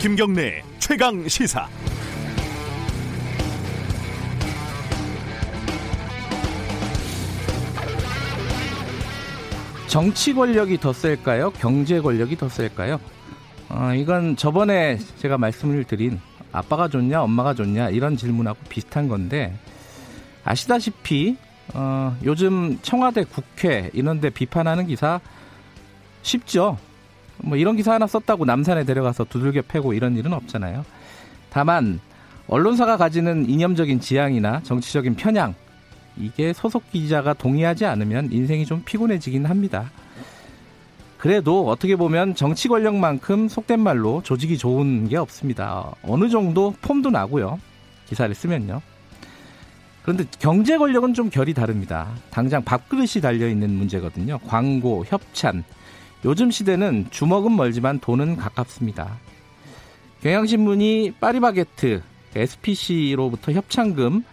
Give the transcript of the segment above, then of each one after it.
김경래 최강 시사. 정치 권력이 더 셀까요? 경제 권력이 더 셀까요? 어, 이건 저번에 제가 말씀을 드린 아빠가 좋냐, 엄마가 좋냐 이런 질문하고 비슷한 건데 아시다시피 어, 요즘 청와대, 국회 이런데 비판하는 기사 쉽죠. 뭐 이런 기사 하나 썼다고 남산에 데려가서 두들겨 패고 이런 일은 없잖아요. 다만 언론사가 가지는 이념적인 지향이나 정치적인 편향 이게 소속 기자가 동의하지 않으면 인생이 좀 피곤해지긴 합니다. 그래도 어떻게 보면 정치 권력만큼 속된 말로 조직이 좋은 게 없습니다. 어느 정도 폼도 나고요. 기사를 쓰면요. 그런데 경제 권력은 좀 결이 다릅니다. 당장 밥그릇이 달려 있는 문제거든요. 광고, 협찬, 요즘 시대는 주먹은 멀지만 돈은 가깝습니다. 경향신문이 파리바게트 SPC로부터 협찬금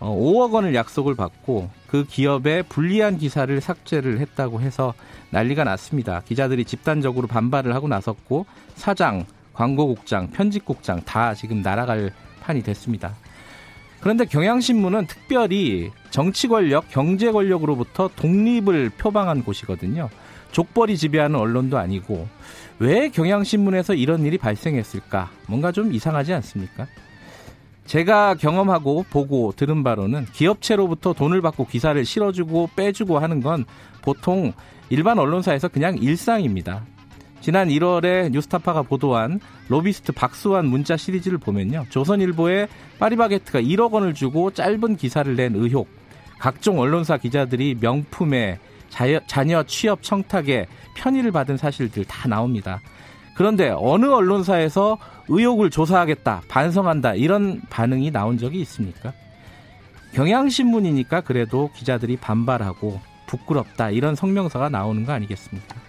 5억 어, 원을 약속을 받고 그 기업에 불리한 기사를 삭제를 했다고 해서 난리가 났습니다. 기자들이 집단적으로 반발을 하고 나섰고 사장, 광고국장, 편집국장 다 지금 날아갈 판이 됐습니다. 그런데 경향신문은 특별히 정치 권력, 경제 권력으로부터 독립을 표방한 곳이거든요. 족벌이 지배하는 언론도 아니고 왜 경향신문에서 이런 일이 발생했을까? 뭔가 좀 이상하지 않습니까? 제가 경험하고 보고 들은 바로는 기업체로부터 돈을 받고 기사를 실어주고 빼주고 하는 건 보통 일반 언론사에서 그냥 일상입니다. 지난 1월에 뉴스타파가 보도한 로비스트 박수환 문자 시리즈를 보면요. 조선일보에 파리바게트가 1억 원을 주고 짧은 기사를 낸 의혹, 각종 언론사 기자들이 명품에 자여, 자녀 취업 청탁에 편의를 받은 사실들 다 나옵니다. 그런데 어느 언론사에서 의혹을 조사하겠다, 반성한다 이런 반응이 나온 적이 있습니까? 경향신문이니까 그래도 기자들이 반발하고 부끄럽다 이런 성명서가 나오는 거 아니겠습니까?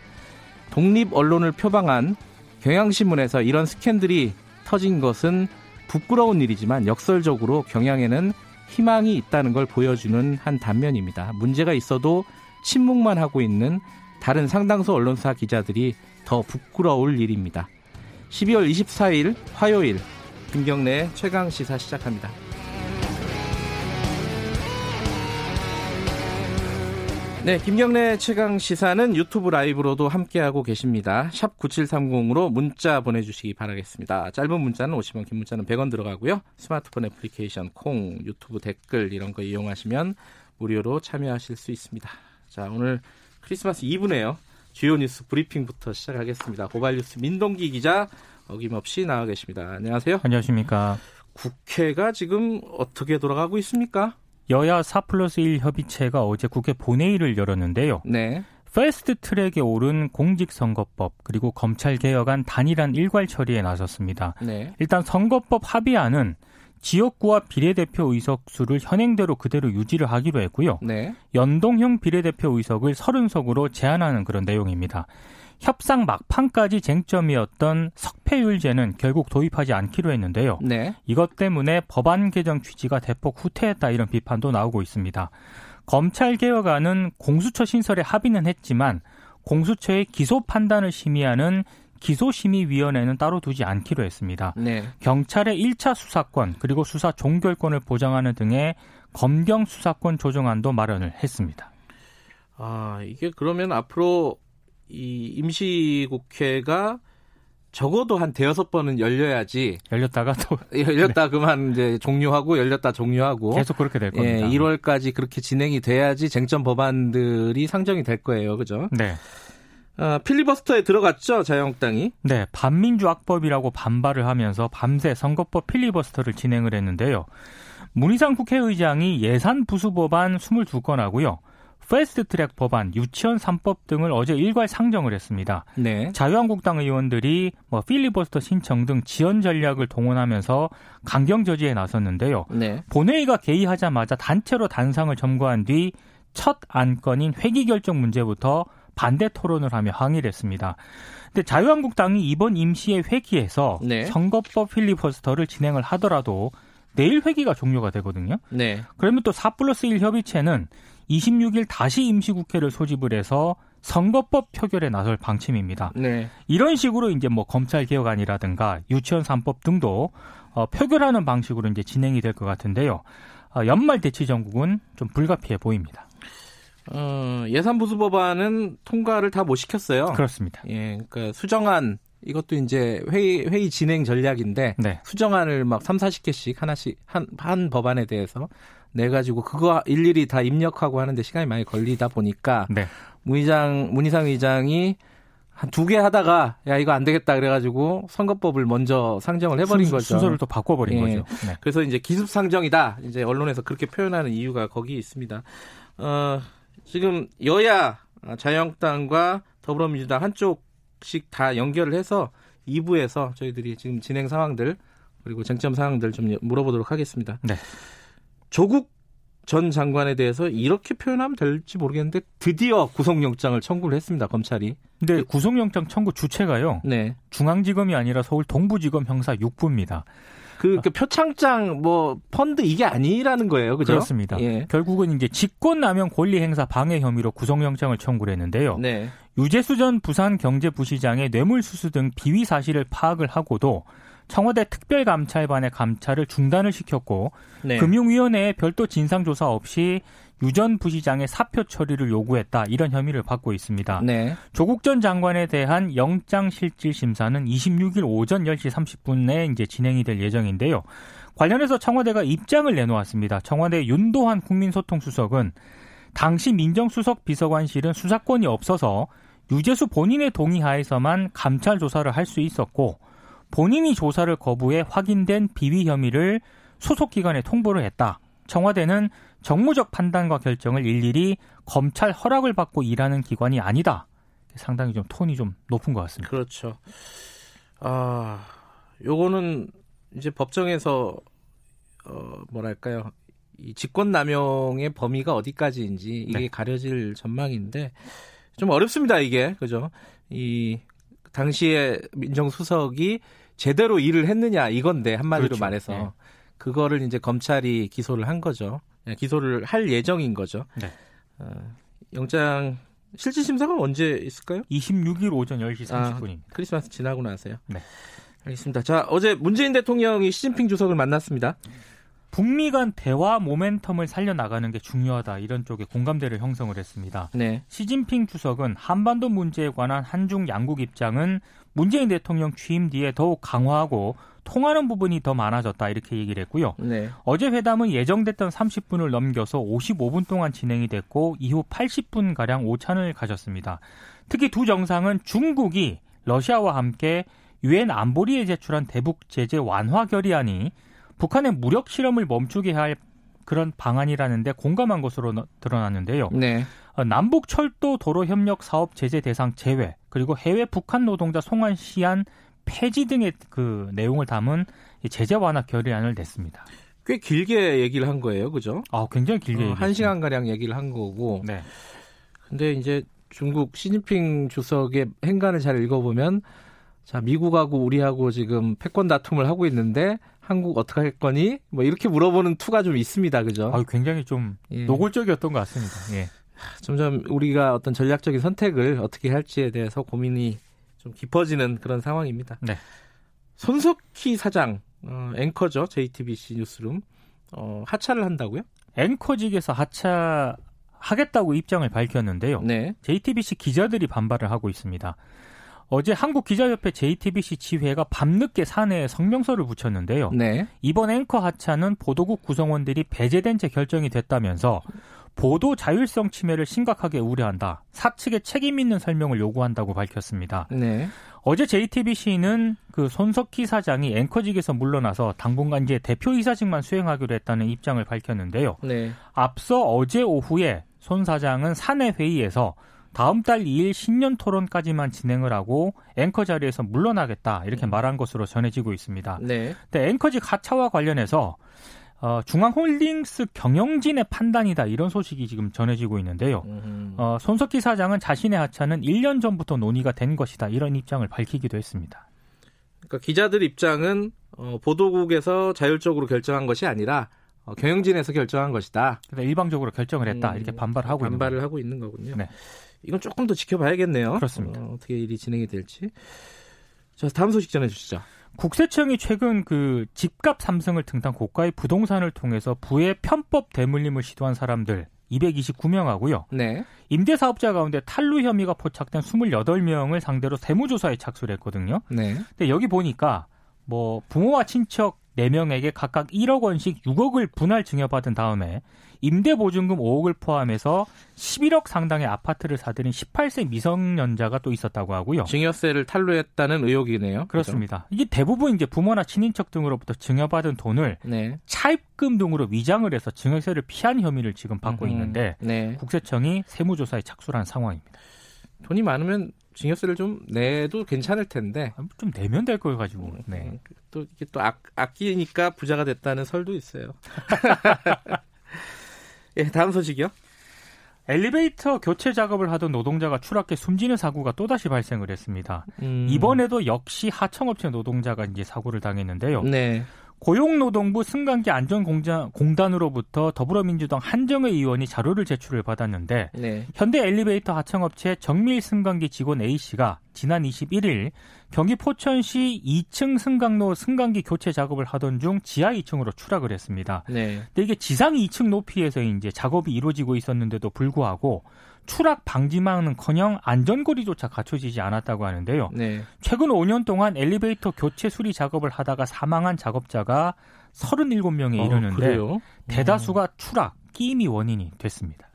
독립 언론을 표방한 경향신문에서 이런 스캔들이 터진 것은 부끄러운 일이지만 역설적으로 경향에는 희망이 있다는 걸 보여주는 한 단면입니다. 문제가 있어도 침묵만 하고 있는 다른 상당수 언론사 기자들이 더 부끄러울 일입니다. 12월 24일 화요일 김경래 최강 시사 시작합니다. 네, 김경래 최강 시사는 유튜브 라이브로도 함께하고 계십니다. 샵 9730으로 문자 보내주시기 바라겠습니다. 짧은 문자는 50원, 긴 문자는 100원 들어가고요. 스마트폰 애플리케이션, 콩, 유튜브 댓글 이런 거 이용하시면 무료로 참여하실 수 있습니다. 자, 오늘 크리스마스 이브네요. 주요 뉴스 브리핑부터 시작하겠습니다. 고발 뉴스 민동기 기자 어김없이 나와 계십니다. 안녕하세요. 안녕하십니까. 국회가 지금 어떻게 돌아가고 있습니까? 여야 4 플러스 1 협의체가 어제 국회 본회의를 열었는데요. 네. 패스트 트랙에 오른 공직선거법 그리고 검찰 개혁안 단일한 일괄 처리에 나섰습니다. 네. 일단 선거법 합의안은 지역구와 비례대표 의석수를 현행대로 그대로 유지를 하기로 했고요. 네. 연동형 비례대표 의석을 30석으로 제한하는 그런 내용입니다. 협상 막판까지 쟁점이었던 석패율제는 결국 도입하지 않기로 했는데요. 네. 이것 때문에 법안 개정 취지가 대폭 후퇴했다 이런 비판도 나오고 있습니다. 검찰 개혁안은 공수처 신설에 합의는 했지만 공수처의 기소 판단을 심의하는 기소심의위원회는 따로 두지 않기로 했습니다. 네. 경찰의 1차 수사권 그리고 수사 종결권을 보장하는 등의 검경 수사권 조정안도 마련을 했습니다. 아 이게 그러면 앞으로 이 임시국회가 적어도 한 대여섯 번은 열려야지 열렸다가 또 열렸다 네. 그만 이제 종료하고 열렸다 종료하고 계속 그렇게 될 겁니다. 예, 1월까지 그렇게 진행이 돼야지 쟁점 법안들이 상정이 될 거예요. 그죠? 네. 어, 필리버스터에 들어갔죠 자유한국당이. 네, 반민주 악법이라고 반발을 하면서 밤새 선거법 필리버스터를 진행을 했는데요. 문희상 국회의장이 예산 부수 법안 22건하고요. 패스트트랙 법안, 유치원 3법 등을 어제 일괄 상정을 했습니다. 네. 자유한국당 의원들이 뭐 필리버스터 신청 등 지연 전략을 동원하면서 강경 저지에 나섰는데요. 네. 본회의가 개의하자마자 단체로 단상을 점거한 뒤 첫 안건인 회기 결정 문제부터 반대 토론을 하며 항의를 했습니다. 근데 자유한국당이 이번 임시의 회기에서 네. 선거법 필리버스터를 진행을 하더라도 내일 회기가 종료가 되거든요. 네. 그러면 또4 플러스 1 협의체는 26일 다시 임시국회를 소집을 해서 선거법 표결에 나설 방침입니다. 네. 이런 식으로 이제 뭐 검찰 개혁안이라든가 유치원 3법 등도 어, 표결하는 방식으로 이제 진행이 될 것 같은데요. 어, 연말 대치 전국은 좀 불가피해 보입니다. 어, 예산 보수 법안은 통과를 다 못 시켰어요. 그렇습니다. 예, 그러니까 수정안 이것도 이제 회의 회의 진행 전략인데 네. 수정안을 막 3, 40개씩 하나씩 한, 한 법안에 대해서 내 가지고 그거 일일이 다 입력하고 하는데 시간이 많이 걸리다 보니까 네. 문의장 문희상 의장이 한 두 개 하다가 야 이거 안 되겠다 그래가지고 선거법을 먼저 상정을 해버린 순, 거죠. 순서를 또 바꿔버린 예. 거죠. 네. 그래서 이제 기습 상정이다. 이제 언론에서 그렇게 표현하는 이유가 거기 있습니다. 어, 지금 여야 자유한국당과 더불어민주당 한쪽씩 다 연결을 해서 2부에서 저희들이 지금 진행 상황들 그리고 쟁점 상황들 좀 물어보도록 하겠습니다. 네. 조국 전 장관에 대해서 이렇게 표현하면 될지 모르겠는데 드디어 구속영장을 청구를 했습니다. 검찰이. 근데 구속영장 청구 주체가요. 네. 중앙지검이 아니라 서울 동부지검 형사 6부입니다. 그, 그 표창장 뭐 펀드 이게 아니라는 거예요. 그죠? 그렇습니다. 예. 결국은 이제 직권남용 권리행사 방해 혐의로 구속영장을 청구를 했는데요. 네. 유재수 전 부산 경제부시장의 뇌물수수 등 비위 사실을 파악을 하고도 청와대 특별감찰반의 감찰을 중단을 시켰고 네. 금융위원회에 별도 진상조사 없이 유전 부시장의 사표 처리를 요구했다 이런 혐의를 받고 있습니다. 네. 조국 전 장관에 대한 영장 실질 심사는 26일 오전 10시 30분에 이제 진행이 될 예정인데요. 관련해서 청와대가 입장을 내놓았습니다. 청와대 윤도환 국민소통수석은 당시 민정수석 비서관실은 수사권이 없어서 유재수 본인의 동의하에서만 감찰 조사를 할 수 있었고 본인이 조사를 거부해 확인된 비위 혐의를 소속 기관에 통보를 했다. 청와대는 정무적 판단과 결정을 일일이 검찰 허락을 받고 일하는 기관이 아니다. 상당히 좀 톤이 좀 높은 것 같습니다. 그렇죠. 아, 요거는 이제 법정에서 어 뭐랄까요? 이 직권 남용의 범위가 어디까지인지 이게 네. 가려질 전망인데 좀 어렵습니다, 이게. 그죠? 이 당시에 민정수석이 제대로 일을 했느냐 이건데 한마디로 그렇죠. 말해서 네. 그거를 이제 검찰이 기소를 한 거죠. 예, 기소를 할 예정인 거죠. 네. 어, 영장 실질 심사가 언제 있을까요? 26일 오전 10시 아, 30분입니다. 크리스마스 지나고 나서요. 네. 알겠습니다. 자, 어제 문재인 대통령이 시진핑 주석을 만났습니다. 북미 간 대화 모멘텀을 살려나가는 게 중요하다 이런 쪽에 공감대를 형성을 했습니다. 네. 시진핑 주석은 한반도 문제에 관한 한중 양국 입장은 문재인 대통령 취임 뒤에 더욱 강화하고 통하는 부분이 더 많아졌다 이렇게 얘기를 했고요. 네. 어제 회담은 예정됐던 30분을 넘겨서 55분 동안 진행이 됐고 이후 80분 가량 오찬을 가졌습니다. 특히 두 정상은 중국이 러시아와 함께 유엔 안보리에 제출한 대북 제재 완화 결의안이 북한의 무력 실험을 멈추게 할 그런 방안이라는데 공감한 것으로 너- 드러났는데요. 네. 어, 남북 철도 도로 협력 사업 제재 대상 제외 그리고 해외 북한 노동자 송환 시한 폐지 등의 그 내용을 담은 이 제재 완화 결의안을 냈습니다. 꽤 길게 얘기를 한 거예요. 그죠? 아, 굉장히 길게 어, 한. 시간 가량 얘기를 한 거고. 네. 근데 이제 중국 시진핑 주석의 행간을 잘 읽어보면 자, 미국하고 우리하고 지금 패권 다툼을 하고 있는데 한국 어떻게 할 거니? 뭐 이렇게 물어보는 투가 좀 있습니다. 그죠? 아, 굉장히 좀 예. 노골적이었던 것 같습니다. 예. 점점 우리가 어떤 전략적인 선택을 어떻게 할지에 대해서 고민이 좀 깊어지는 그런 상황입니다. 네. 손석희 사장, 어, 앵커죠. JTBC 뉴스룸. 어, 하차를 한다고요? 앵커직에서 하차 하겠다고 입장을 밝혔는데요. 네. JTBC 기자들이 반발을 하고 있습니다. 어제 한국기자협회 JTBC 지회가 밤늦게 사내에 성명서를 붙였는데요. 네. 이번 앵커 하차는 보도국 구성원들이 배제된 채 결정이 됐다면서 보도 자율성 침해를 심각하게 우려한다. 사측에 책임 있는 설명을 요구한다고 밝혔습니다. 네. 어제 JTBC는 그 손석희 사장이 앵커직에서 물러나서 당분간 이제 대표이사직만 수행하기로 했다는 입장을 밝혔는데요. 네. 앞서 어제 오후에 손 사장은 사내 회의에서 다음 달 2일 신년 토론까지만 진행을 하고 앵커 자리에서 물러나겠다 이렇게 말한 것으로 전해지고 있습니다. 네. 근데 앵커직 하차와 관련해서 어, 중앙홀딩스 경영진의 판단이다 이런 소식이 지금 전해지고 있는데요. 음, 어, 손석희 사장은 자신의 하차는 1년 전부터 논의가 된 것이다 이런 입장을 밝히기도 했습니다. 그러니까 기자들 입장은 어, 보도국에서 자율적으로 결정한 것이 아니라 어, 경영진에서 결정한 것이다. 그러니까 일방적으로 결정을 했다. 음, 이렇게 반발하고 반발을 있는 하고 있는 거군요. 네. 이건 조금 더 지켜봐야겠네요. 그렇습니다. 어, 떻게 일이 진행이 될지. 자, 다음 소식 전해 주시죠. 국세청이 최근 그 집값 상승을 등단 고가의 부동산을 통해서 부의 편법 대물림을 시도한 사람들 229명하고요. 네. 임대 사업자 가운데 탈루 혐의가 포착된 28명을 상대로 세무조사에 착수를 했거든요. 네. 근데 여기 보니까 뭐 부모와 친척 4명에게 각각 1억 원씩 6억을 분할 증여받은 다음에 임대보증금 5억을 포함해서 11억 상당의 아파트를 사들인 18세 미성년자가 또 있었다고 하고요. 증여세를 탈루했다는 의혹이네요. 그렇습니다. 그렇죠? 이게 대부분 이제 부모나 친인척 등으로부터 증여받은 돈을 네. 차입금 등으로 위장을 해서 증여세를 피한 혐의를 지금 받고 음, 있는데 네. 국세청이 세무조사에 착수한 상황입니다. 돈이 많으면 증여세를 좀 내도 괜찮을 텐데 아, 좀 내면 될 걸 가지고 음, 네. 또 이게 또 아, 아끼니까 부자가 됐다는 설도 있어요. 예, 다음 소식이요. 엘리베이터 교체 작업을 하던 노동자가 추락해 숨지는 사고가 또다시 발생을 했습니다. 음. 이번에도 역시 하청업체 노동자가 이제 사고를 당했는데요. 네. 고용노동부 승강기 안전공단으로부터 더불어민주당 한정의 의원이 자료를 제출을 받았는데 네. 현대 엘리베이터 하청업체 정밀 승강기 직원 A 씨가 지난 21일 경기 포천시 2층 승강로 승강기 교체 작업을 하던 중 지하 2층으로 추락을 했습니다. 네. 근데 이게 지상 2층 높이에서 이제 작업이 이루어지고 있었는데도 불구하고 추락 방지망은커녕 안전고리조차 갖춰지지 않았다고 하는데요. 네. 최근 5년 동안 엘리베이터 교체 수리 작업을 하다가 사망한 작업자가 37명에 어, 이르는데 어, 대다수가 추락, 끼임이 원인이 됐습니다.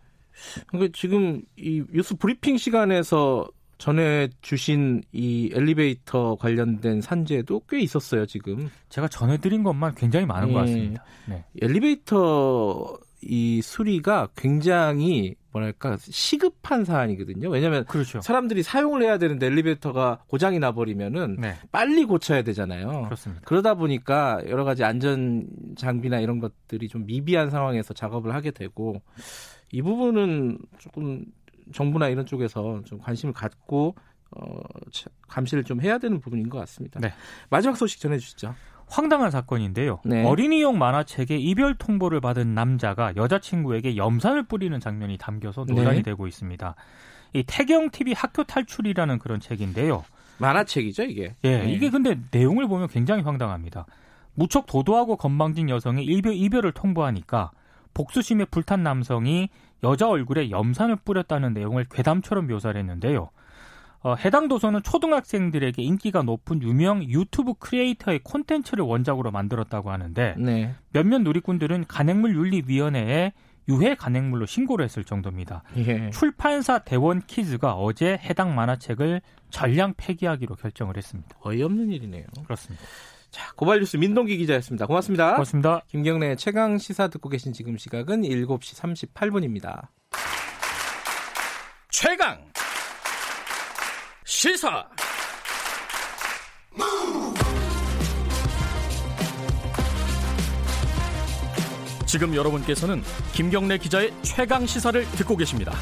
그러니까 지금 이 뉴스 브리핑 시간에서 전해 주신 이 엘리베이터 관련된 산재도 꽤 있었어요, 지금. 제가 전해드린 것만 굉장히 많은 네. 것 같습니다. 네. 엘리베이터 이 수리가 굉장히 뭐랄까 시급한 사안이거든요. 왜냐하면 그렇죠. 사람들이 사용을 해야 되는데 엘리베이터가 고장이 나버리면은 네. 빨리 고쳐야 되잖아요. 그렇습니다. 그러다 보니까 여러 가지 안전 장비나 이런 것들이 좀 미비한 상황에서 작업을 하게 되고 이 부분은 조금 정부나 이런 쪽에서 좀 관심을 갖고 어, 감시를 좀 해야 되는 부분인 것 같습니다. 네. 마지막 소식 전해주시죠. 황당한 사건인데요. 네. 어린이용 만화책에 이별 통보를 받은 남자가 여자친구에게 염산을 뿌리는 장면이 담겨서 논란이 네. 되고 있습니다. 이 태경 TV 학교 탈출이라는 그런 책인데요. 만화책이죠, 이게. 예, 네. 이게 근데 내용을 보면 굉장히 황당합니다. 무척 도도하고 건방진 여성이 이별, 이별을 통보하니까 복수심에 불탄 남성이 여자 얼굴에 염산을 뿌렸다는 내용을 괴담처럼 묘사를 했는데요. 어, 해당 도서는 초등학생들에게 인기가 높은 유명 유튜브 크리에이터의 콘텐츠를 원작으로 만들었다고 하는데 네. 몇몇 누리꾼들은 간행물 윤리위원회에 유해 간행물로 신고를 했을 정도입니다. 예. 출판사 대원 키즈가 어제 해당 만화책을 전량 폐기하기로 결정을 했습니다. 어이없는 일이네요. 그렇습니다. 자, 고발 뉴스 민동기 기자였습니다. 고맙습니다. 고맙습니다. 김경래 최강 시사 듣고 계신 지금 시각은 7시 38분입니다. 최강 시사 지금 여러분께서는 김경래 기자의 최강 시사를 듣고 계십니다.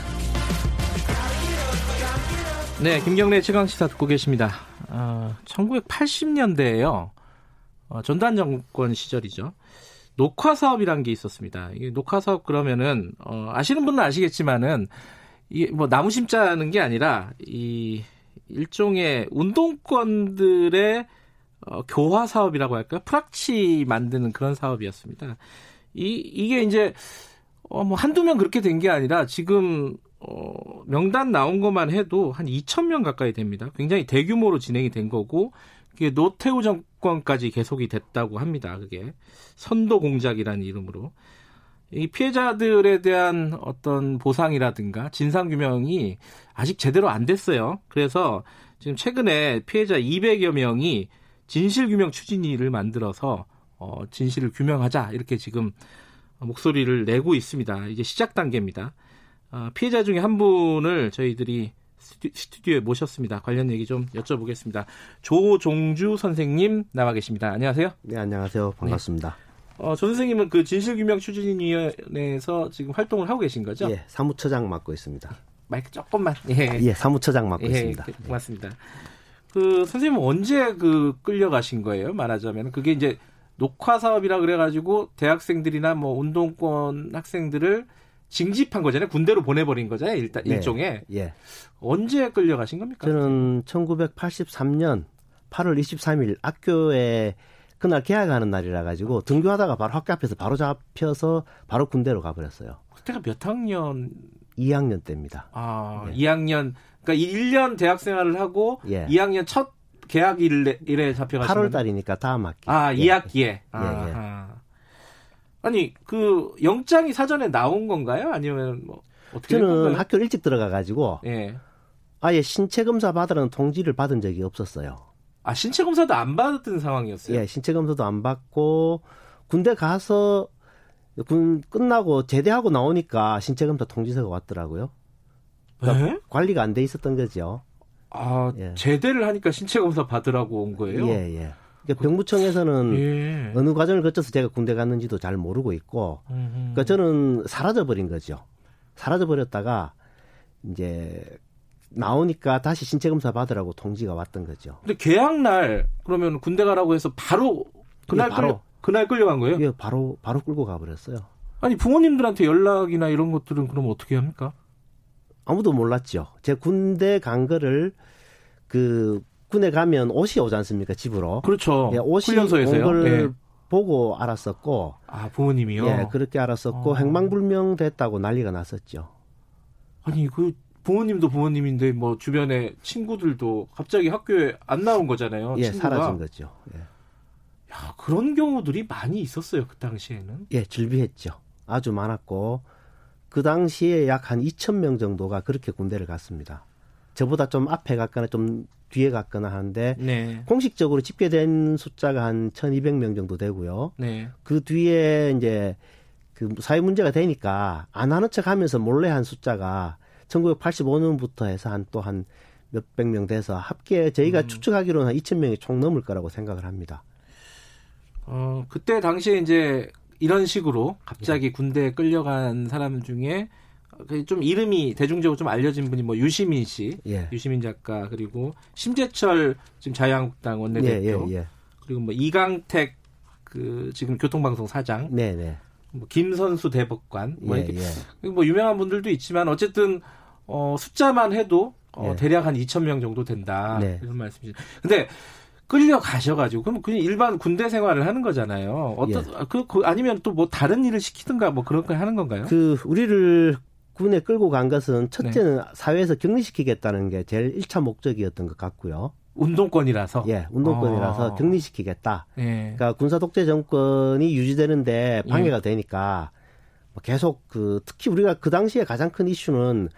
네, 김경래 최강 시사 듣고 계십니다. 어, 1980년대에요. 어, 전두환 정권 시절이죠. 녹화 사업이란 게 있었습니다. 이 녹화 사업 그러면은 어, 아시는 분은 아시겠지만은 이게 뭐 나무 심자는 게 아니라 이 일종의 운동권들의 어, 교화 사업이라고 할까요? 프락치 만드는 그런 사업이었습니다. 이, 이게 이제, 어, 뭐, 한두 명 그렇게 된 게 아니라 지금, 어, 명단 나온 것만 해도 한 2,000명 가까이 됩니다. 굉장히 대규모로 진행이 된 거고, 그게 노태우 정권까지 계속이 됐다고 합니다. 그게. 선도 공작이라는 이름으로. 이 피해자들에 대한 어떤 보상이라든가 진상 규명이 아직 제대로 안 됐어요. 그래서 지금 최근에 피해자 200여 명이 진실 규명 추진위를 만들어서 어, 진실을 규명하자 이렇게 지금 목소리를 내고 있습니다. 이제 시작 단계입니다. 어, 피해자 중에 한 분을 저희들이 스튜디오에 모셨습니다. 관련 얘기 좀 여쭤보겠습니다. 조종주 선생님 나와 계십니다. 안녕하세요. 네, 안녕하세요. 반갑습니다. 네. 어, 조 선생님은 그 진실규명 추진위원회에서 지금 활동을 하고 계신 거죠? 예, 사무처장 맡고 있습니다. 마이크 조금만. 예, 예 사무처장 맡고 예, 있습니다. 그, 고맙습니다. 그 선생님은 언제 그 끌려가신 거예요? 말하자면 그게 이제 녹화 사업이라 그래가지고 대학생들이나 뭐 운동권 학생들을 징집한 거잖아요. 군대로 보내버린 거잖아요. 일단 네. 일종의. 예. 언제 끌려가신 겁니까? 저는 1983년 8월 23일 학교에 그날 개학하는 날이라 가지고 등교하다가 바로 학교 앞에서 바로 잡혀서 바로 군대로 가버렸어요. 그때가 몇 학년? 2학년 때입니다. 아, 예. 2학년. 그러니까 1년 대학 생활을 하고 예. 2학년 첫 개학 일에, 일에 잡혀가신 8월 달이니까 다음 학기. 아, 예. 2학기에. 아, 예, 예. 아니 그 영장이 사전에 나온 건가요? 아니면 뭐 어떻게 저는 학교 일찍 들어가 가지고 예. 아예 신체 검사 받으라는 통지를 받은 적이 없었어요. 아 신체 검사도 안 받았던 상황이었어요? 예, 신체 검사도 안 받고 군대 가서 군 끝나고 제대하고 나오니까 신체 검사 통지서가 왔더라고요. 그러니까 네? 관리가 안 돼 있었던 거죠. 아 예. 제대를 하니까 신체 검사 받으라고 온 거예요? 예, 예. 그러니까 병무청에서는 예. 어느 과정을 거쳐서 제가 군대 갔는지도 잘 모르고 있고, 그러니까 저는 사라져 버린 거죠. 사라져 버렸다가 이제 나오니까 다시 신체 검사 받으라고 통지가 왔던 거죠. 근데 개학 날 그러면 군대 가라고 해서 바로 그날 예, 바로 끌려, 그날 끌려간 거예요? 예, 바로 바로 끌고 가버렸어요. 아니 부모님들한테 연락이나 이런 것들은 그럼 어떻게 합니까? 아무도 몰랐죠. 제 군대 간 거를 그 군에 가면 옷이 오지 않습니까 집으로. 그렇죠. 예, 옷이 훈련소에서요. 온 예. 보고 알았었고. 아 부모님이요. 예, 그렇게 알았었고 어. 행방불명 됐다고 난리가 났었죠. 아니 그 부모님도 부모님인데 뭐 주변에 친구들도 갑자기 학교에 안 나온 거잖아요. 예, 친구가. 사라진 거죠. 예. 야, 그런 경우들이 많이 있었어요 그 당시에는. 예, 즐비했죠. 아주 많았고 그 당시에 약 한 2천 명 정도가 그렇게 군대를 갔습니다. 저보다 좀 앞에 갔거나 좀 뒤에 갔거나 하는데 네. 공식적으로 집계된 숫자가 한 1,200명 정도 되고요. 네. 그 뒤에 이제 그 사회 문제가 되니까 안 하는 척 하면서 몰래 한 숫자가 1985년부터 해서 한 또 한 몇백 명 돼서 합계 저희가 음. 추측하기로는 한 2천 명이 총 넘을 거라고 생각을 합니다. 어, 그때 당시에 이제 이런 식으로 갑자기 예. 군대에 끌려간 사람 중에 그좀 이름이 대중적으로 좀 알려진 분이 뭐 유시민 씨, 예. 유시민 작가 그리고 심재철 지금 자유한국당 원내대표, 예, 예, 예. 그리고 뭐 이강택 그 지금 교통방송 사장, 네, 네. 뭐 김선수 대법관, 뭐 예, 이렇게 예. 뭐 유명한 분들도 있지만 어쨌든 어 숫자만 해도 어 대략 한 2천 명 정도 된다 네. 이런 말씀이죠. 근데 끌려 가셔가지고 그럼 그냥 일반 군대 생활을 하는 거잖아요. 어떤 예. 그, 그 아니면 또 뭐 다른 일을 시키든가 뭐 그런 걸 하는 건가요? 그 우리를 군에 끌고 간 것은 첫째는 네. 사회에서 격리시키겠다는 게 제일 1차 목적이었던 것 같고요. 운동권이라서? 예, 운동권이라서 아. 격리시키겠다. 예. 그러니까 군사 독재 정권이 유지되는데 방해가 예. 되니까 계속 그 특히 우리가 그 당시에 가장 큰 이슈는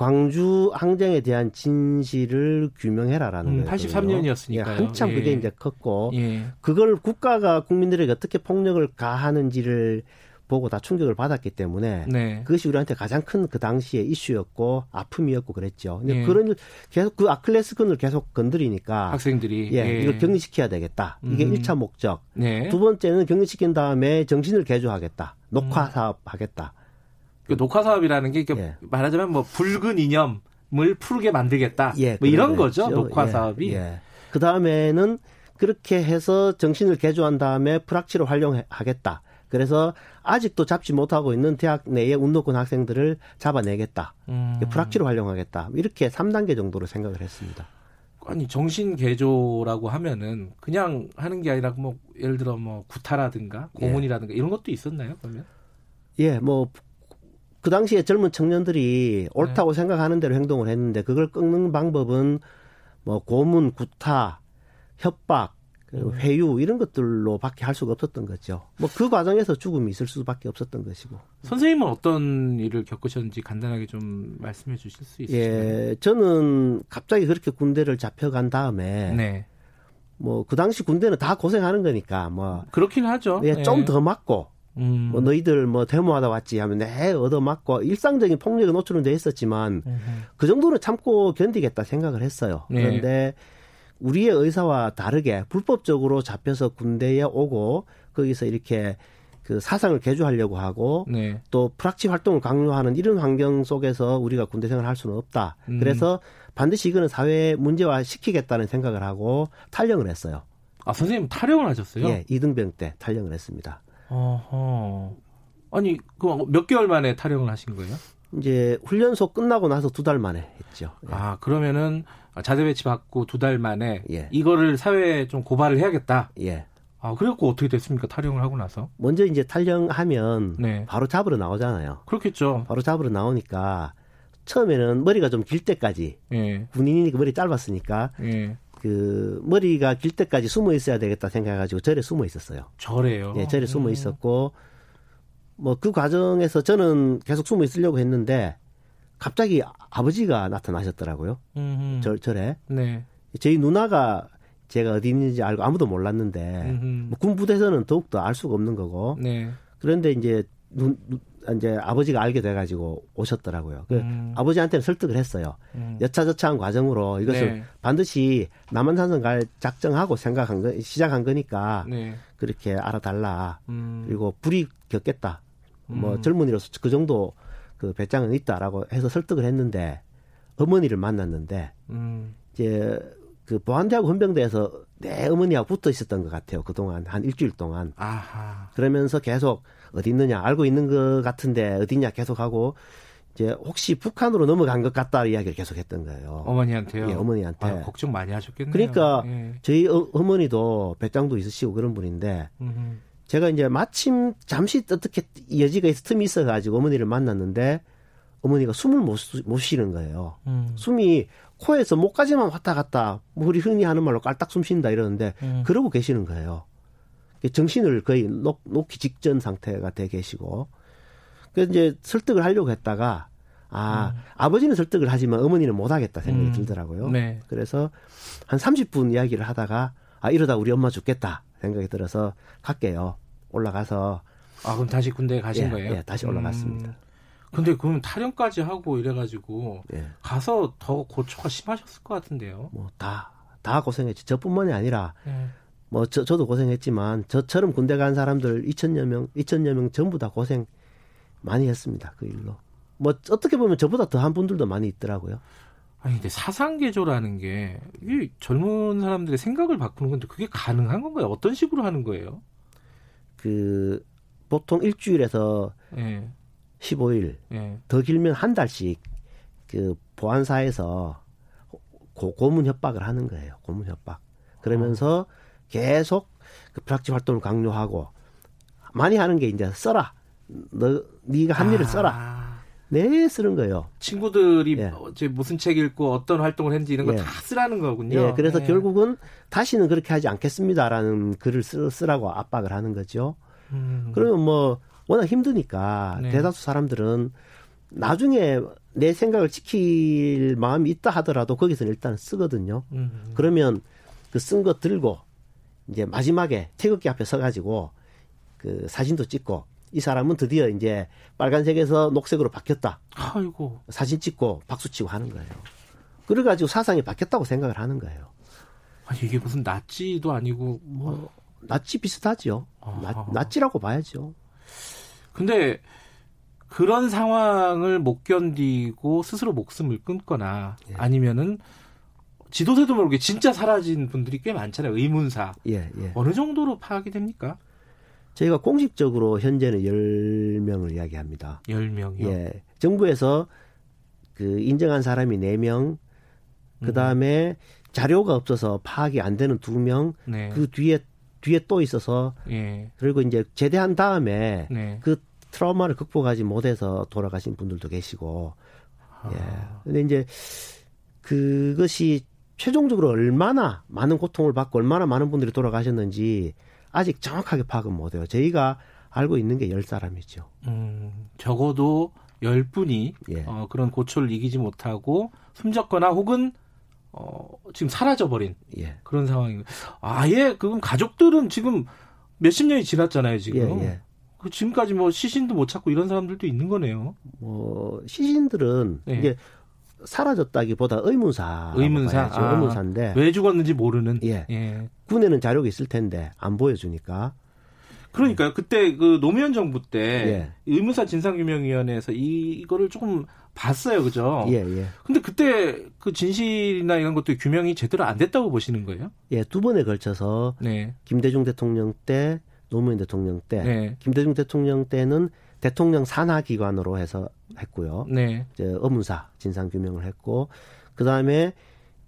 광주 항쟁에 대한 진실을 규명해라라는 음, 거예요. 83년이었으니까 예, 한참 예. 그게 이제 컸고 예. 그걸 국가가 국민들에게 어떻게 폭력을 가하는지를 보고 다 충격을 받았기 때문에 네. 그것이 우리한테 가장 큰 그 당시의 이슈였고 아픔이었고 그랬죠. 근데 예. 그런 계속 그 아클레스건을 계속 건드리니까 학생들이 예, 예. 이걸 격리시켜야 되겠다. 이게 음. 1차 목적. 네. 두 번째는 격리시킨 다음에 정신을 개조하겠다. 녹화 음. 사업 하겠다. 그 녹화 사업이라는 게 예. 말하자면 뭐 붉은 이념을 푸르게 만들겠다. 예, 뭐 이런 거죠. 녹화 예, 사업이. 예. 그 다음에는 그렇게 해서 정신을 개조한 다음에 프락치로 활용하겠다. 그래서 아직도 잡지 못하고 있는 대학 내의 운동권 학생들을 잡아내겠다. 음. 프락치로 활용하겠다. 이렇게 3단계 정도로 생각을 했습니다. 아니 정신 개조라고 하면은 그냥 하는 게 아니라 뭐 예를 들어 뭐 구타라든가 예. 고문이라든가 예. 이런 것도 있었나요 그러면? 예, 뭐 그 당시에 젊은 청년들이 옳다고 네. 생각하는 대로 행동을 했는데 그걸 끊는 방법은 뭐 고문, 구타, 협박 음. 회유 이런 것들로밖에 할 수가 없었던 거죠. 뭐 그 과정에서 죽음이 있을 수밖에 없었던 것이고. 선생님은 어떤 일을 겪으셨는지 간단하게 좀 말씀해 주실 수 있으신가요? 예, 저는 갑자기 그렇게 군대를 잡혀간 다음에 네. 뭐그 당시 군대는 다 고생하는 거니까 뭐 그렇긴 하죠. 예, 좀더 네. 맞고 음. 뭐 너희들 뭐 데모하다 왔지 하면 네 얻어 맞고 일상적인 폭력에 노출은 돼 있었지만 음흠. 그 정도는 참고 견디겠다 생각을 했어요. 네. 그런데 우리의 의사와 다르게 불법적으로 잡혀서 군대에 오고 거기서 이렇게 그 사상을 개조하려고 하고 네. 또 프락치 활동을 강요하는 이런 환경 속에서 우리가 군대 생활을 할 수는 없다. 음. 그래서 반드시 이거는 사회 문제화 시키겠다는 생각을 하고 탈영을 했어요. 아 선생님 탈영을 하셨어요? 예, 이등병 때 탈영을 했습니다. 어허. 아니 그 몇 개월 만에 탈영을 하신 거예요? 이제 훈련소 끝나고 나서 두 달 만에 했죠. 예. 아 그러면은 자대 배치 받고 두 달 만에 예. 이거를 사회에 좀 고발을 해야겠다. 예. 아, 그래갖고 어떻게 됐습니까? 탈영을 하고 나서? 먼저 이제 탈영하면 네. 바로 잡으러 나오잖아요. 그렇겠죠. 바로 잡으러 나오니까 처음에는 머리가 좀 길 때까지 예. 군인이니까 머리 짧았으니까 예. 그 머리가 길 때까지 숨어 있어야 되겠다 생각해가지고 절에 숨어 있었어요. 절에요? 예, 절에 음. 숨어 있었고 뭐 그 과정에서 저는 계속 숨어 있으려고 했는데 갑자기 아버지가 나타나셨더라고요. 음흠. 절, 절에. 네. 저희 누나가 제가 어디 있는지 알고 아무도 몰랐는데 뭐 군부대에서는 더욱더 알 수가 없는 거고. 네. 그런데 이제 눈, 이제 아버지가 알게 돼가지고 오셨더라고요. 그 음. 아버지한테는 설득을 했어요. 음. 여차저차한 과정으로 이것을 네. 반드시 남한산성 갈 작정하고 생각한 거 시작한 거니까 네. 그렇게 알아달라. 음. 그리고 불이 겪겠다. 뭐 음. 젊은이로서 그 정도 그 배짱은 있다라고 해서 설득을 했는데 어머니를 만났는데 음. 이제 그 보안대하고 헌병대에서 내 어머니하고 붙어 있었던 것 같아요. 그 동안 한 일주일 동안. 아하. 그러면서 계속 어디 있느냐 알고 있는 것 같은데 어디냐 계속 하고 이제 혹시 북한으로 넘어간 것 같다 이야기를 계속 했던 거예요. 어머니한테요? 예, 어머니한테. 아, 걱정 많이 하셨겠네요. 그러니까 예. 저희 어, 머니도 배짱도 있으시고 그런 분인데 음흠. 제가 이제 마침 잠시 어떻게 여지가 있어 틈이 있어가지고 어머니를 만났는데 어머니가 숨을 못, 못 쉬는 거예요. 음. 숨이 코에서 목까지만 왔다 갔다, 뭐 우리 흔히 하는 말로 깔딱 숨 쉰다 이러는데, 음. 그러고 계시는 거예요. 정신을 거의 놓, 놓기 직전 상태가 돼 계시고. 그래서 이제 설득을 하려고 했다가, 아, 음. 아버지는 설득을 하지만 어머니는 못 하겠다 생각이 음. 들더라고요. 네. 그래서 한 30분 이야기를 하다가, 아, 이러다 우리 엄마 죽겠다 생각이 들어서 갈게요. 올라가서. 아, 그럼 다시 군대에 가신 예, 거예요? 예, 다시 올라갔습니다. 음. 근데 그럼 탈영까지 하고 이래가지고 예. 가서 더 고초가 심하셨을 것 같은데요. 뭐 다 다 고생했지. 저뿐만이 아니라 예. 뭐 저, 저도 고생했지만 저처럼 군대 간 사람들 2천여 명, 2천여 명 전부 다 고생 많이 했습니다. 그 일로. 뭐 어떻게 보면 저보다 더 한 분들도 많이 있더라고요. 아니 근데 사상 개조라는 게 이게 젊은 사람들의 생각을 바꾸는 건데 그게 가능한 건가요? 어떤 식으로 하는 거예요? 그 보통 일주일에서 예. 15일 예. 더 길면 한 달씩 그 보안사에서 고, 고문 협박을 하는 거예요. 고문 협박. 그러면서 어. 계속 그 불확지 활동을 강요하고 많이 하는 게 이제 써라. 너 네가 한 일을 아. 써라. 네, 쓰는 거예요. 친구들이 예. 이제 무슨 책 읽고 어떤 활동을 했는지 이런 거다 예. 쓰라는 거군요. 예, 그래서 예. 결국은 다시는 그렇게 하지 않겠습니다라는 글을 쓰, 쓰라고 압박을 하는 거죠. 음. 그러면 뭐 워낙 힘드니까 네. 대다수 사람들은 나중에 내 생각을 지킬 마음이 있다 하더라도 거기서는 일단 쓰거든요. 음. 그러면 그 쓴 거 들고 이제 마지막에 태극기 앞에 서가지고 그 사진도 찍고 이 사람은 드디어 이제 빨간색에서 녹색으로 바뀌었다. 아이고. 사진 찍고 박수 치고 하는 거예요. 그래가지고 사상이 바뀌었다고 생각을 하는 거예요. 아니, 이게 무슨 나치도 아니고 뭐. 어, 나치 비슷하죠. 나, 나치라고 봐야죠. 근데 그런 상황을 못 견디고 스스로 목숨을 끊거나 예. 아니면은 지도세도 모르게 진짜 사라진 분들이 꽤 많잖아요. 의문사. 예, 예. 어느 정도로 파악이 됩니까? 저희가 공식적으로 현재는 10명을 이야기합니다. 10명이요? 예. 정부에서 그 인정한 사람이 4명, 그 다음에 음. 자료가 없어서 파악이 안 되는 2명, 네. 그 뒤에 뒤에 또 있어서 예. 그리고 이제 제대한 다음에 네. 그 트라우마를 극복하지 못해서 돌아가신 분들도 계시고 아. 예. 근데 이제 그것이 최종적으로 얼마나 많은 고통을 받고 얼마나 많은 분들이 돌아가셨는지 아직 정확하게 파악은 못해요. 저희가 알고 있는 게 열사람이죠 음, 적어도 열분이 예. 어, 그런 고초를 이기지 못하고 숨졌거나 혹은 어, 지금 사라져버린 예. 그런 상황이고 아예 그럼 가족들은 지금 몇십 년이 지났잖아요 지금 예, 예. 그 지금까지 뭐 시신도 못 찾고 이런 사람들도 있는 거네요. 뭐 시신들은 네. 이게 사라졌다기보다 의문사 의문사 아, 의문사인데 왜 죽었는지 모르는 예. 예. 군에는 자료가 있을 텐데 안 보여주니까 그러니까요. 그때 그 노무현 정부 때 예. 의무사 진상규명위원회에서 이거를 조금 봤어요, 그죠? 예, 예. 근데 그때 그 진실이나 이런 것도 규명이 제대로 안 됐다고 보시는 거예요? 예, 두 번에 걸쳐서 네. 김대중 대통령 때, 노무현 대통령 때, 네. 김대중 대통령 때는 대통령 산하 기관으로 해서 했고요. 네. 이제 의문사 진상 규명을 했고 그 다음에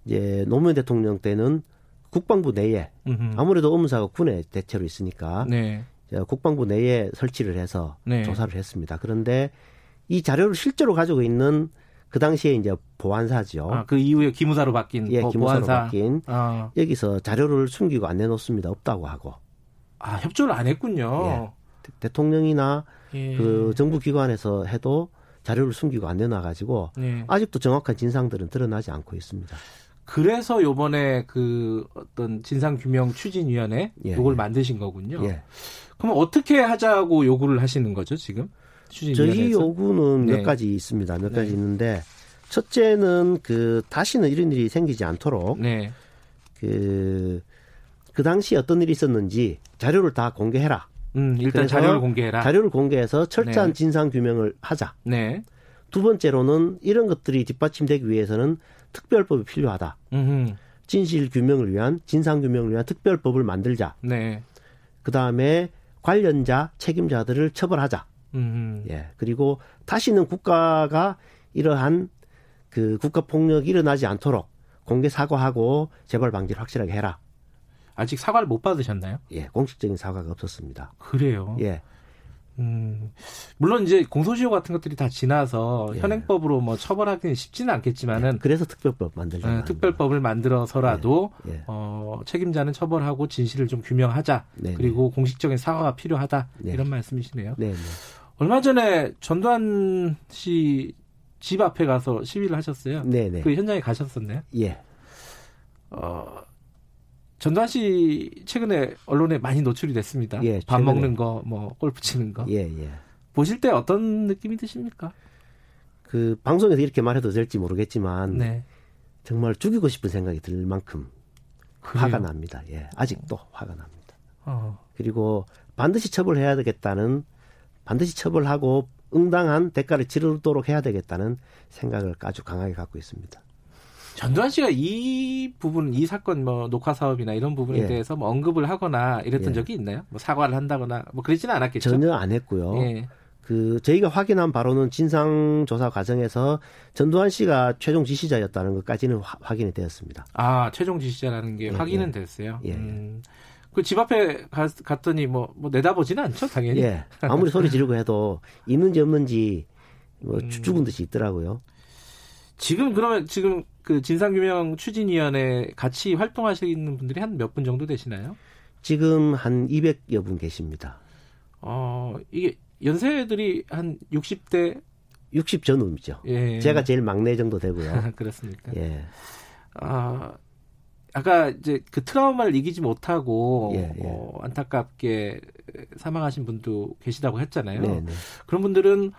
이제 노무현 대통령 때는 국방부 내에 음흠. 아무래도 의문사가 군에 대체로 있으니까 네. 국방부 내에 설치를 해서 네. 조사를 했습니다. 그런데 이 자료를 실제로 가지고 있는 그 당시에 이제 보안사죠. 아, 그 이후에 기무사로 바뀐 예, 기무사로 보안사. 바뀐 아. 여기서 자료를 숨기고 안 내놓습니다. 없다고 하고. 아, 협조를 안 했군요. 예. 대통령이나 예. 그 정부 기관에서 해도 자료를 숨기고 안 내놔 가지고 예. 아직도 정확한 진상들은 드러나지 않고 있습니다. 그래서 요번에 그 어떤 진상규명 추진위원회 예. 요걸 만드신 거군요. 예. 그럼 어떻게 하자고 요구를 하시는 거죠, 지금? 저희 요구는 네. 몇 가지 있습니다. 몇 네. 가지 있는데 첫째는 그 다시는 이런 일이 생기지 않도록 네. 그, 그 당시 어떤 일이 있었는지 자료를 다 공개해라. 음, 일단 자료를 공개해라. 자료를 공개해서 철저한 네. 진상 규명을 하자. 네. 두 번째로는 이런 것들이 뒷받침되기 위해서는 특별법이 필요하다. 음흠. 진실 규명을 위한 진상 규명을 위한 특별법을 만들자. 네. 그 다음에 관련자 책임자들을 처벌하자. 음. 예. 그리고 다시는 국가가 이러한 그 국가 폭력이 일어나지 않도록 공개 사과하고 재발 방지를 확실하게 해라. 아직 사과를 못 받으셨나요? 예, 공식적인 사과가 없었습니다. 그래요. 예. 음, 물론 이제 공소시효 같은 것들이 다 지나서 예. 현행법으로 뭐 처벌하기는 쉽지는 않겠지만은 예. 그래서 특별법 만들자. 예, 특별법을 만들어서라도 예. 예. 어, 책임자는 처벌하고 진실을 좀 규명하자. 네네. 그리고 공식적인 사과가 필요하다. 네. 이런 말씀이시네요. 네. 얼마 전에 전두환 씨 집 앞에 가서 시위를 하셨어요. 네네. 그 현장에 가셨었네요. 예. 어, 전두환 씨 최근에 언론에 많이 노출이 됐습니다. 예, 밥 먹는 거, 뭐 골프 치는 거. 예, 예. 보실 때 어떤 느낌이 드십니까? 그 방송에서 이렇게 말해도 될지 모르겠지만 네. 정말 죽이고 싶은 생각이 들 만큼 그래요? 화가 납니다. 예, 아직도 어. 화가 납니다. 어. 그리고 반드시 처벌해야 되겠다는 반드시 처벌하고 응당한 대가를 치르도록 해야 되겠다는 생각을 아주 강하게 갖고 있습니다. 전두환 씨가 이 부분, 이 사건 뭐 녹화 사업이나 이런 부분에 예. 대해서 뭐 언급을 하거나 이랬던 예. 적이 있나요? 뭐 사과를 한다거나 뭐 그러지는 않았겠죠. 전혀 안 했고요. 예. 그 저희가 확인한 바로는 진상 조사 과정에서 전두환 씨가 최종 지시자였다는 것까지는 화, 확인이 되었습니다. 아 최종 지시자라는 게 예, 확인은 예. 됐어요. 예. 음. 그집 앞에 가, 갔더니 뭐, 뭐 내다보지는 않죠, 당연히. 예. 아무리 소리 지르고 해도 있는지 없는지 뭐 음. 죽은 듯이 있더라고요. 지금 그러면 지금 그 진상규명 추진위원회 같이 활동하시는 분들이 한 몇 분 정도 되시나요? 지금 한 200여 분 계십니다. 어, 이게 연세들이 한 60대 60 전후이죠. 예. 제가 제일 막내 정도 되고요. 그렇습니까? 예. 아, 아까 이제 그 트라우마를 이기지 못하고 예, 예. 어, 안타깝게 사망하신 분도 계시다고 했잖아요. 네, 네. 그런 분들은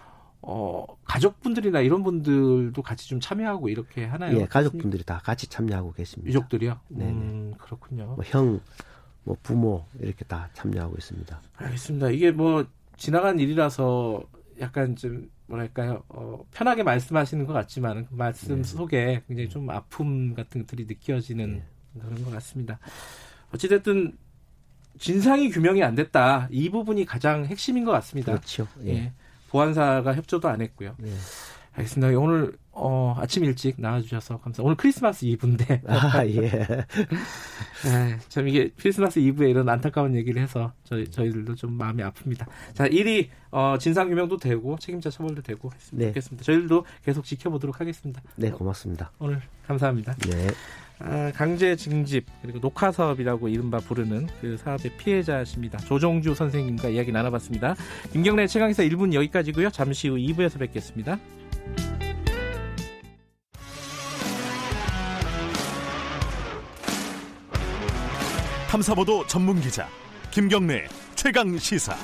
어, 가족분들이나 이런 분들도 같이 좀 참여하고 이렇게 하나요? 예, 가족분들이 다 같이 참여하고 계십니다. 유족들이요? 네. 음, 그렇군요. 뭐 형, 뭐 부모 이렇게 다 참여하고 있습니다. 알겠습니다. 이게 뭐 지나간 일이라서 약간 좀 뭐랄까요 어, 편하게 말씀하시는 것 같지만 그 말씀 네. 속에 굉장히 좀 아픔 같은 것들이 느껴지는 네. 그런 것 같습니다. 어찌됐든 진상이 규명이 안 됐다 이 부분이 가장 핵심인 것 같습니다. 그렇죠. 예. 예. 보안사가 협조도 안 했고요. 네. 알겠습니다. 오늘 어, 아침 일찍 나와주셔서 감사합니다. 오늘 크리스마스 이브인데. 아, 예. 네, 참 이게 크리스마스 이브에 이런 안타까운 얘기를 해서 저희, 저희들도 좀 마음이 아픕니다. 자, 일이 어, 진상 규명도 되고 책임자 처벌도 되고 했으면 네. 좋겠습니다. 저희들도 계속 지켜보도록 하겠습니다. 네, 고맙습니다. 오늘 감사합니다. 네. 아, 강제 징집 그리고 녹화 사업이라고 이른바 부르는 그 사업의 피해자십니다. 조종주 선생님과 이야기 나눠봤습니다. 김경래 최강기사 1분 여기까지고요. 잠시 후 2부에서 뵙겠습니다. 탐사보도 전문 기자 김경래 최강 시사.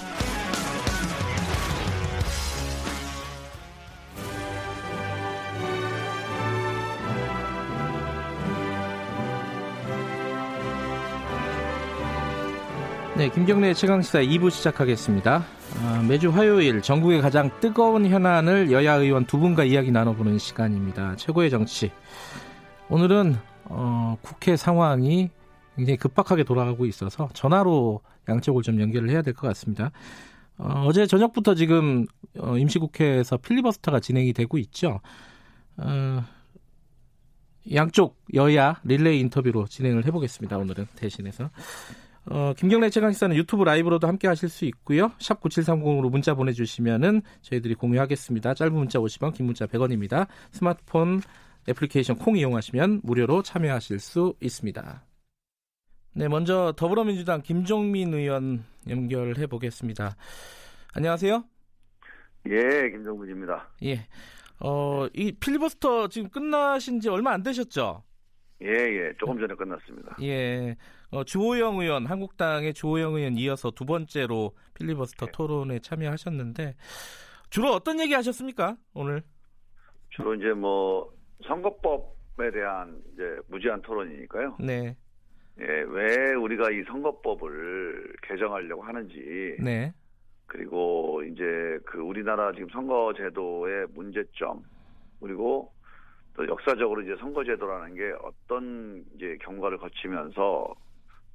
네, 김경래 최강시사 2부 시작하겠습니다. 아, 매주 화요일 전국의 가장 뜨거운 현안을 여야 의원 두 분과 이야기 나눠보는 시간입니다. 최고의 정치. 오늘은 어, 국회 상황이 굉장히 급박하게 돌아가고 있어서 전화로 양쪽을 좀 연결을 해야 될 것 같습니다. 어, 제 저녁부터 지금 어, 임시국회에서 필리버스터가 진행이 되고 있죠. 어, 양쪽 여야 릴레이 인터뷰로 진행을 해보겠습니다. 오늘은 대신해서. 어, 김경래 최강시사는 유튜브 라이브로도 함께 하실 수 있고요. 샵 9730으로 문자 보내주시면은 저희들이 공유하겠습니다. 짧은 문자 50원, 긴 문자 100원입니다. 스마트폰 애플리케이션 콩 이용하시면 무료로 참여하실 수 있습니다. 네, 먼저 더불어민주당 김종민 의원 연결해 보겠습니다. 안녕하세요. 예, 김종민입니다. 예. 어, 이 필리버스터 지금 끝나신 지 얼마 안 되셨죠? 예, 예. 조금 전에 끝났습니다. 예. 어, 주호영 의원, 한국당의 주호영 의원 이어서 두 번째로 필리버스터 네. 토론에 참여하셨는데 주로 어떤 얘기 하셨습니까? 오늘? 주로 이제 뭐 선거법에 대한 이제 무제한 토론이니까요. 네. 예, 왜 우리가 이 선거법을 개정하려고 하는지. 네. 그리고 이제 그 우리나라 지금 선거제도의 문제점 그리고 또 역사적으로 이제 선거제도라는 게 어떤 이제 경과를 거치면서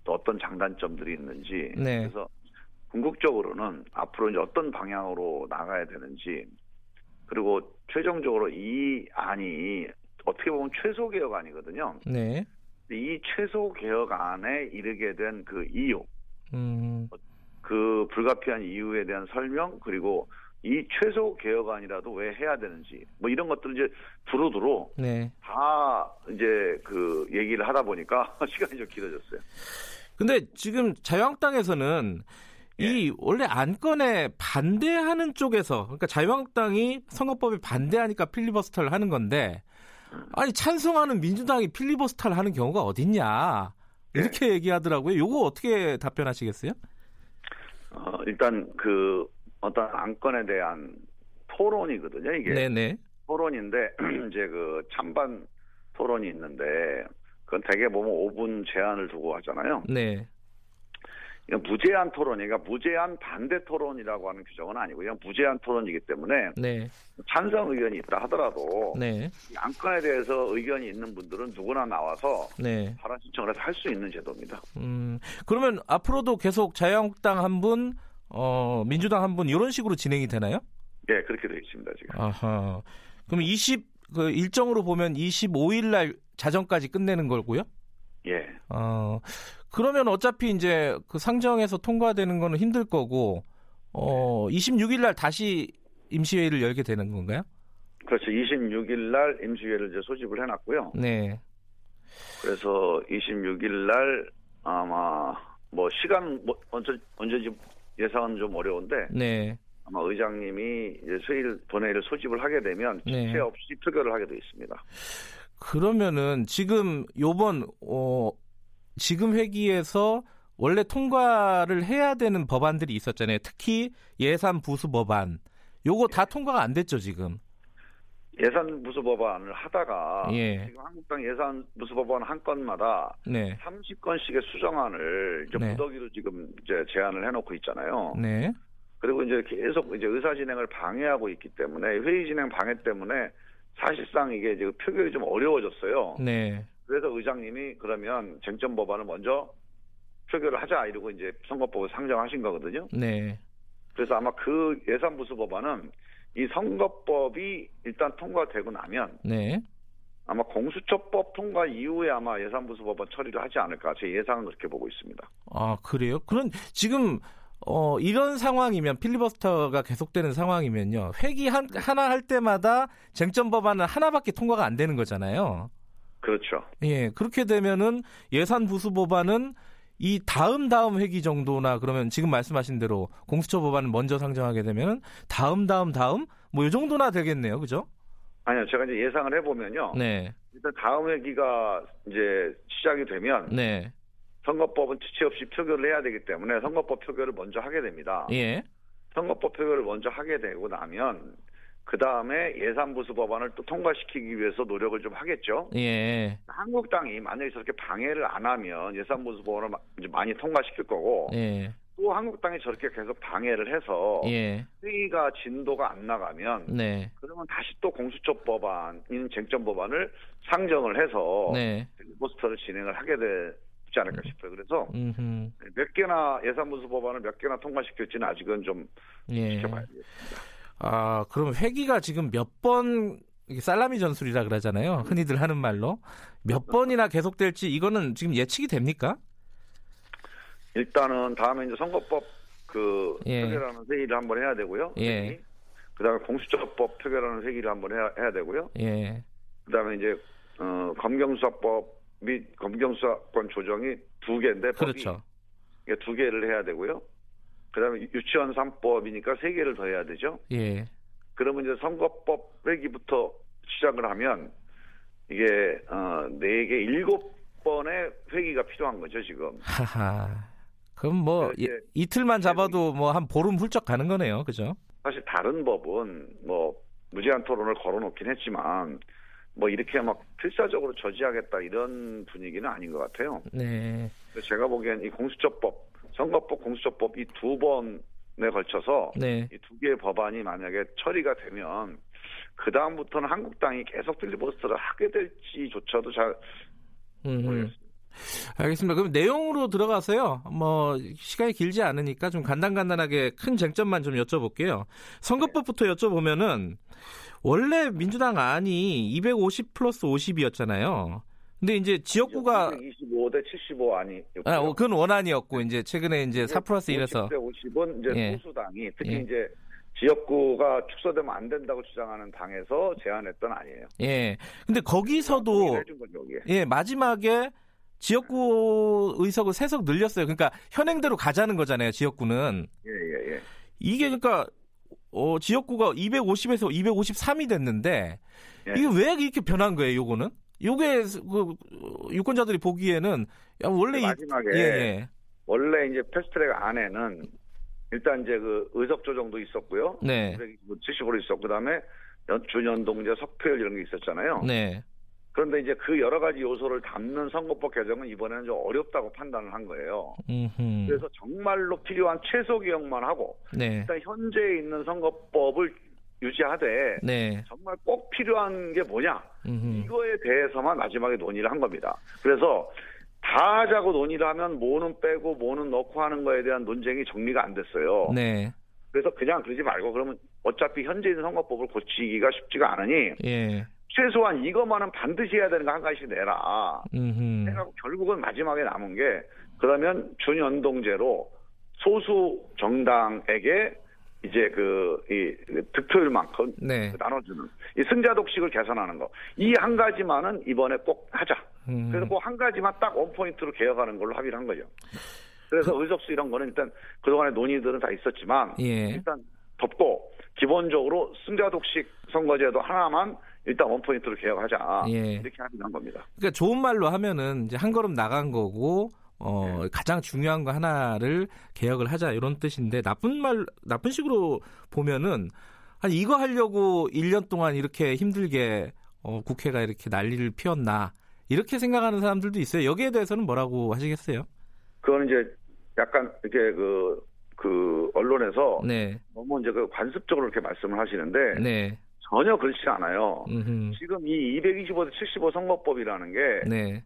또 어떤 장단점들이 있는지 네. 그래서 궁극적으로는 앞으로 이제 어떤 방향으로 나가야 되는지 그리고 최종적으로 이 안이 어떻게 보면 최소 개혁안이거든요. 네. 이 최소 개혁안에 이르게 된 그 이유, 음. 그 불가피한 이유에 대한 설명 그리고 이 최소 개혁안이라도 왜 해야 되는지 뭐 이런 것들 이제 두루두루 네. 다 이제 그 얘기를 하다 보니까 시간이 좀 길어졌어요. 근데 지금 자유한국당에서는 예. 이 원래 안건에 반대하는 쪽에서 그러니까 자유한국당이 선거법에 반대하니까 필리버스터를 하는 건데 아니 찬성하는 민주당이 필리버스터를 하는 경우가 어딨냐 이렇게 네. 얘기하더라고요. 요거 어떻게 답변하시겠어요? 어, 일단 그 어떤 안건에 대한 토론이거든요. 이게 네네. 토론인데 이제 그 찬반 토론이 있는데 그건 대개 보면 5분 제한을 두고 하잖아요. 네. 이건 무제한 토론이니까 무제한 반대 토론이라고 하는 규정은 아니고요. 무제한 토론이기 때문에 네. 찬성 의견이 있다 하더라도 네. 이 안건에 대해서 의견이 있는 분들은 누구나 나와서 네. 발언 신청을 해서 할 수 있는 제도입니다. 음, 그러면 앞으로도 계속 자유한국당 한 분, 어, 민주당 한 분 이런 식으로 진행이 되나요? 네, 그렇게 되어 있습니다 지금. 아하. 그럼 20, 그 일정으로 보면 25일 날 자정까지 끝내는 거고요? 예. 어, 그러면 어차피 이제 그 상정에서 통과되는 거는 힘들 거고, 어, 26일 날 다시 임시회의를 열게 되는 건가요? 그렇죠. 26일 날 임시회를 이제 소집을 해놨고요. 네. 그래서 26일 날 아마 뭐 시간 뭐 언제 언제지 예상은 좀 어려운데. 네. 아마 의장님이 이제 수일 본회의를 소집을 하게 되면 네. 없이 표결을 하게 돼 있습니다. 그러면은 지금 요번 어 지금 회기에서 원래 통과를 해야 되는 법안들이 있었잖아요. 특히 예산 부수 법안. 요거 다 통과가 안 됐죠, 지금. 예산 부수 법안을 하다가 예. 지금 한국당 예산 부수 법안 한 건마다 네. 30건씩의 수정안을 이제 네. 무더기로 지금 이제 제안을 해놓고 있잖아요. 네. 그리고 이제 계속 이제 의사 진행을 방해하고 있기 때문에 회의 진행 방해 때문에 사실상 이게 이제 표결이 좀 어려워졌어요. 네. 그래서 의장님이 그러면 쟁점 법안을 먼저 표결을 하자 이러고 이제 선거법을 상정하신 거거든요. 네. 그래서 아마 그 예산 부수 법안은 이 선거법이 일단 통과되고 나면 네. 아마 공수처법 통과 이후에 아마 예산 부수 법안 처리를 하지 않을까 제 예상은 그렇게 보고 있습니다. 아 그래요? 그런 지금 어, 이런 상황이면 필리버스터가 계속되는 상황이면요. 회기 한, 하나 할 때마다 쟁점 법안은 하나밖에 통과가 안 되는 거잖아요. 그렇죠. 예, 그렇게 되면은 예산 부수 법안은 이 다음 다음 회기 정도나 그러면 지금 말씀하신 대로 공수처 법안을 먼저 상정하게 되면 다음 다음 다음 뭐 이 정도나 되겠네요. 그죠? 아니요. 제가 이제 예상을 해 보면요. 네. 일단 다음 회기가 이제 시작이 되면 네. 선거법은 지체 없이 표결을 해야 되기 때문에 선거법 표결을 먼저 하게 됩니다. 예. 선거법 표결을 먼저 하게 되고 나면 그 다음에 예산보수 법안을 또 통과시키기 위해서 노력을 좀 하겠죠. 예. 한국당이 만약에 저렇게 방해를 안 하면 예산보수 법안을 많이 통과시킬 거고, 예. 또 한국당이 저렇게 계속 방해를 해서 예. 회의가 진도가 안 나가면, 네. 그러면 다시 또 공수처 법안 인 쟁점 법안을 상정을 해서 네. 포스터를 진행을 하게 되지 않을까 싶어요. 그래서 음흠. 몇 개나 예산보수 법안을 몇 개나 통과시킬지는 아직은 좀 예. 지켜봐야 되겠습니다. 아, 그럼 회기가 지금 몇 번 살라미 전술이라 그러잖아요. 흔히들 하는 말로 몇 번이나 계속될지 이거는 지금 예측이 됩니까? 일단은 다음에 이제 선거법 그 예. 표결하는 회의를 한번 해야 되고요. 예. 그다음에 공수처법 표결하는 회의를 한번 해야, 해야 되고요. 예. 그다음에 이제 어, 검경수사법 및 검경수사권 조정이 두 개인데 그렇죠. 두 개를 해야 되고요. 그다음에 유치원 3법이니까 세 개를 더 해야 되죠. 예. 그러면 이제 선거법 회기부터 시작을 하면 이게 어네 개 일곱 번의 회기가 필요한 거죠 지금. 하하. 그럼 뭐 이, 이틀만 잡아도 뭐 한 보름 훌쩍 가는 거네요, 그죠? 사실 다른 법은 뭐 무제한 토론을 걸어 놓긴 했지만 뭐 이렇게 막 필사적으로 저지하겠다 이런 분위기는 아닌 것 같아요. 네. 제가 보기엔 이 공수처법 선거법, 공수처법 이 두 번에 걸쳐서 네. 이두 개의 법안이 만약에 처리가 되면 그 다음부터는 한국당이 계속 필리버스터를 하게 될지조차도 잘 모르겠습니다. 알겠습니다. 그럼 내용으로 들어가서요. 뭐 시간이 길지 않으니까 좀 간단간단하게 큰 쟁점만 좀 여쭤볼게요. 선거법부터 여쭤보면은 원래 민주당 안이 250 플러스 50이었잖아요. 근데 이제 지역구가 25대 75 아니. 아, 어, 그건 원안이었고 이제 최근에 이제 4 플러스 1에서 50대 50은 이제 예. 소수당이 특히 예. 이제 지역구가 축소되면 안 된다고 주장하는 당에서 제안했던 아니에요. 예. 근데 거기서도 예 마지막에 지역구 의석을 세석 늘렸어요. 그러니까 현행대로 가자는 거잖아요. 지역구는. 예, 예, 예. 이게 그러니까 어, 지역구가 250에서 253이 됐는데 예. 이게 왜 이렇게 변한 거예요? 요거는? 요게 그 유권자들이 보기에는 원래 마지막에 이, 예, 예. 원래 이제 패스트트랙 안에는 일단 이제 그 의석 조정도 있었고요. 네. 70으로 있었고 그다음에 준연동제 석표율 이런 게 있었잖아요. 네. 그런데 이제 그 여러 가지 요소를 담는 선거법 개정은 이번에는 좀 어렵다고 판단을 한 거예요. 음흠. 그래서 정말로 필요한 최소 개혁만 하고 네. 일단 현재 있는 선거법을 유지하되 네. 정말 꼭 필요한 게 뭐냐 음흠. 이거에 대해서만 마지막에 논의를 한 겁니다. 그래서 다 하자고 논의를 하면 뭐는 빼고 뭐는 넣고 하는 거에 대한 논쟁이 정리가 안 됐어요. 네. 그래서 그냥 그러지 말고 그러면 어차피 현재 있는 선거법을 고치기가 쉽지가 않으니 예. 최소한 이것만은 반드시 해야 되는 거 한 가지씩 내라. 해갖고 결국은 마지막에 남은 게 그러면 준연동제로 소수 정당에게 이제 그, 이, 득표율만큼 네. 나눠주는 이 승자 독식을 개선하는 거. 이 한 가지만은 이번에 꼭 하자. 음. 그래서 그 한 가지만 딱 원포인트로 개혁하는 걸로 합의를 한 거죠. 그래서 그... 의석수 이런 거는 일단 그동안의 논의들은 다 있었지만 예. 일단 덮고 기본적으로 승자 독식 선거제도 하나만 일단 원포인트로 개혁하자. 예. 이렇게 합의한 겁니다. 그러니까 좋은 말로 하면은 이제 한 걸음 나간 거고 어, 네. 가장 중요한 거 하나를 개혁을 하자 이런 뜻인데 나쁜 말 나쁜 식으로 보면은 아니 이거 하려고 1년 동안 이렇게 힘들게 어, 국회가 이렇게 난리를 피웠나 이렇게 생각하는 사람들도 있어요. 여기에 대해서는 뭐라고 하시겠어요? 그거는 이제 약간 이렇게 그, 그 언론에서 네. 너무 이제 그 관습적으로 이렇게 말씀을 하시는데 네. 전혀 그렇지 않아요. 음흠. 지금 이 225대 75 선거법이라는 게 네.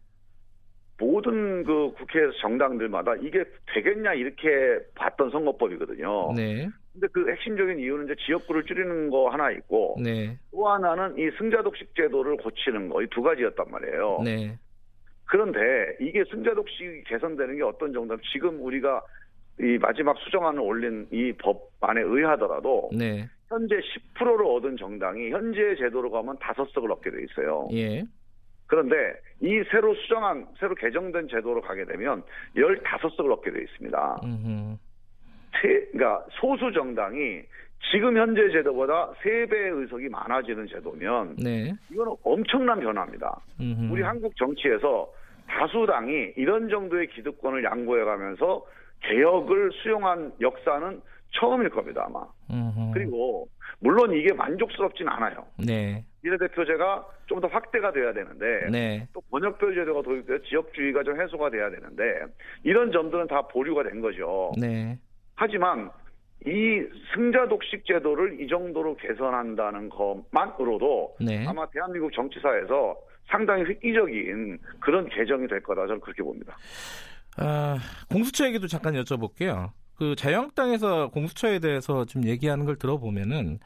모든 그 국회 정당들마다 이게 되겠냐 이렇게 봤던 선거법이거든요. 네. 근데 그 핵심적인 이유는 이제 지역구를 줄이는 거 하나 있고 네. 또 하나는 이 승자독식 제도를 고치는 거 이 두 가지였단 말이에요. 네. 그런데 이게 승자독식이 개선되는 게 어떤 정도면 지금 우리가 이 마지막 수정안을 올린 이 법안에 의하더라도 네. 현재 10%를 얻은 정당이 현재 제도로 가면 다섯 석을 얻게 돼 있어요. 예. 그런데 이 새로 수정한 새로 개정된 제도로 가게 되면 15석을 얻게 되어 있습니다. 세, 그러니까 소수 정당이 지금 현재 제도보다 3배의 의석이 많아지는 제도면 네. 이거는 엄청난 변화입니다. 음흠. 우리 한국 정치에서 다수당이 이런 정도의 기득권을 양보해 가면서 개혁을 수용한 역사는 처음일 겁니다, 아마. 음흠. 그리고 물론 이게 만족스럽진 않아요. 네. 비례대표제가 좀 더 확대가 돼야 되는데 네. 또 번역별 제도가 도입돼서 지역주의가 좀 해소가 돼야 되는데 이런 점들은 다 보류가 된 거죠. 네. 하지만 이 승자 독식 제도를 이 정도로 개선한다는 것만으로도 네. 아마 대한민국 정치사에서 상당히 획기적인 그런 개정이 될 거다 저는 그렇게 봅니다. 아, 공수처 얘기도 잠깐 여쭤볼게요. 그 자유한국당에서 공수처에 대해서 좀 얘기하는 걸 들어보면은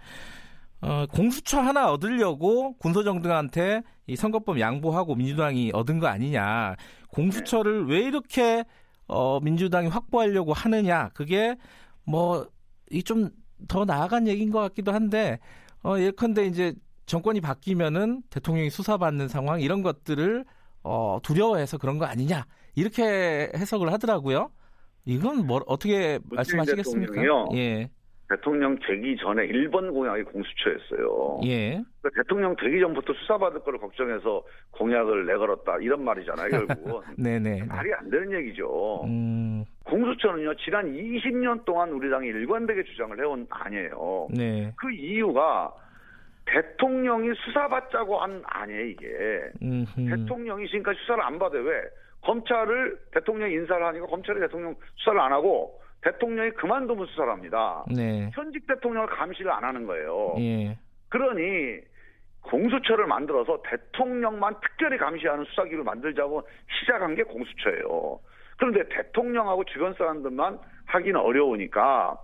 어, 공수처 하나 얻으려고 군소정당한테 이 선거법 양보하고 민주당이 얻은 거 아니냐. 공수처를 왜 이렇게 어, 민주당이 확보하려고 하느냐. 그게 뭐, 이 좀 더 나아간 얘기인 것 같기도 한데, 어, 예컨대 이제 정권이 바뀌면은 대통령이 수사받는 상황 이런 것들을 어, 두려워해서 그런 거 아니냐. 이렇게 해석을 하더라고요. 이건 뭐 어떻게 말씀하시겠습니까? 예. 대통령 되기 전에 1번 공약이 공수처였어요. 예. 그러니까 대통령 되기 전부터 수사받을 거를 걱정해서 공약을 내걸었다 이런 말이잖아요, 결국은. 네네. 말이 안 되는 얘기죠. 음... 공수처는요, 지난 20년 동안 우리 당이 일관되게 주장을 해온 아니에요. 네. 그 이유가 대통령이 수사받자고 한 아니에요, 이게. 음흠. 대통령이 지금까지 수사를 안 받아요. 왜? 검찰을 대통령이 인사를 하니까 검찰이 대통령 수사를 안 하고 대통령이 그만두면 수사를 합니다. 네. 현직 대통령을 감시를 안 하는 거예요. 예. 그러니 공수처를 만들어서 대통령만 특별히 감시하는 수사기를 만들자고 시작한 게 공수처예요. 그런데 대통령하고 주변 사람들만 하기는 어려우니까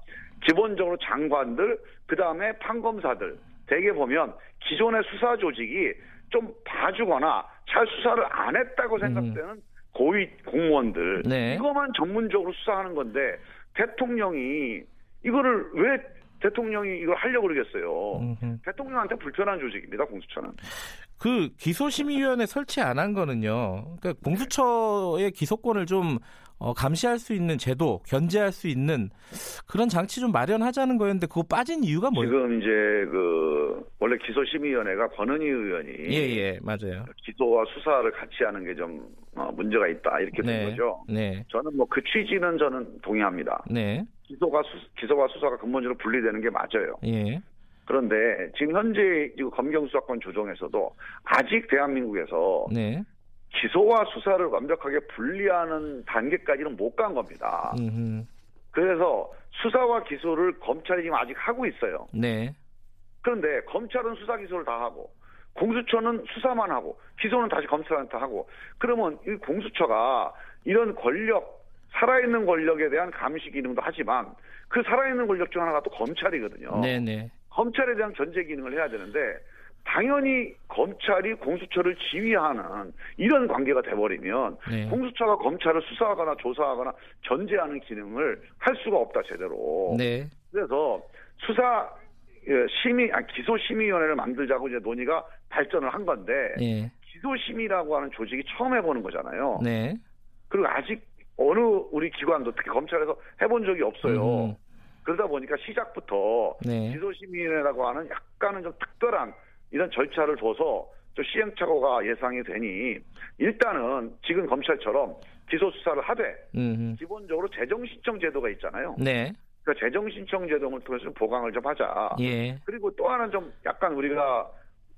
기본적으로 장관들, 그 다음에 판검사들, 대개 보면 기존의 수사 조직이 좀 봐주거나 잘 수사를 안 했다고 생각되는 음. 고위 공무원들 네. 이것만 전문적으로 수사하는 건데 대통령이 이거를 왜 대통령이 이걸 하려고 그러겠어요. 음흠. 대통령한테 불편한 조직입니다, 공수처는. 그 기소심의위원회 설치 안 한 거는요. 그러니까 공수처의 기소권을 좀 어, 감시할 수 있는 제도, 견제할 수 있는 그런 장치 좀 마련하자는 거였는데 그거 빠진 이유가 뭐예요? 지금 이제 그 원래 기소심의위원회가 권은희 의원이 예예 예, 맞아요. 기소와 수사를 같이 하는 게좀 어, 문제가 있다 이렇게 된 네, 거죠. 네. 저는 뭐 그 취지는 저는 동의합니다. 네. 기소가 수, 기소와 수사가 근본적으로 분리되는 게 맞아요. 예. 그런데 지금 현재 검경 수사권 조정에서도 아직 대한민국에서 네. 기소와 수사를 완벽하게 분리하는 단계까지는 못 간 겁니다. 음흠. 그래서 수사와 기소를 검찰이 지금 아직 하고 있어요. 네. 그런데 검찰은 수사 기소를 다 하고 공수처는 수사만 하고 기소는 다시 검찰한테 하고 그러면 이 공수처가 이런 권력 살아있는 권력에 대한 감시 기능도 하지만 그 살아있는 권력 중 하나가 또 검찰이거든요. 네네. 검찰에 대한 견제 기능을 해야 되는데 당연히 검찰이 공수처를 지휘하는 이런 관계가 돼버리면 네. 공수처가 검찰을 수사하거나 조사하거나 견제하는 기능을 할 수가 없다 제대로. 네. 그래서 수사 예, 심의, 아 기소 심의위원회를 만들자고 이제 논의가 발전을 한 건데 네. 기소 심의라고 하는 조직이 처음 해보는 거잖아요. 네. 그리고 아직 어느 우리 기관도 특히 검찰에서 해본 적이 없어요. 음. 그러다 보니까 시작부터 네. 기소 심의위원회라고 하는 약간은 좀 특별한 이런 절차를 둬서 좀 시행착오가 예상이 되니 일단은 지금 검찰처럼 기소 수사를 하되 음흠. 기본적으로 재정 신청 제도가 있잖아요. 네. 그 재정 신청 제도를 통해서 보강을 좀 하자. 예. 그리고 또 하나 좀 약간 우리가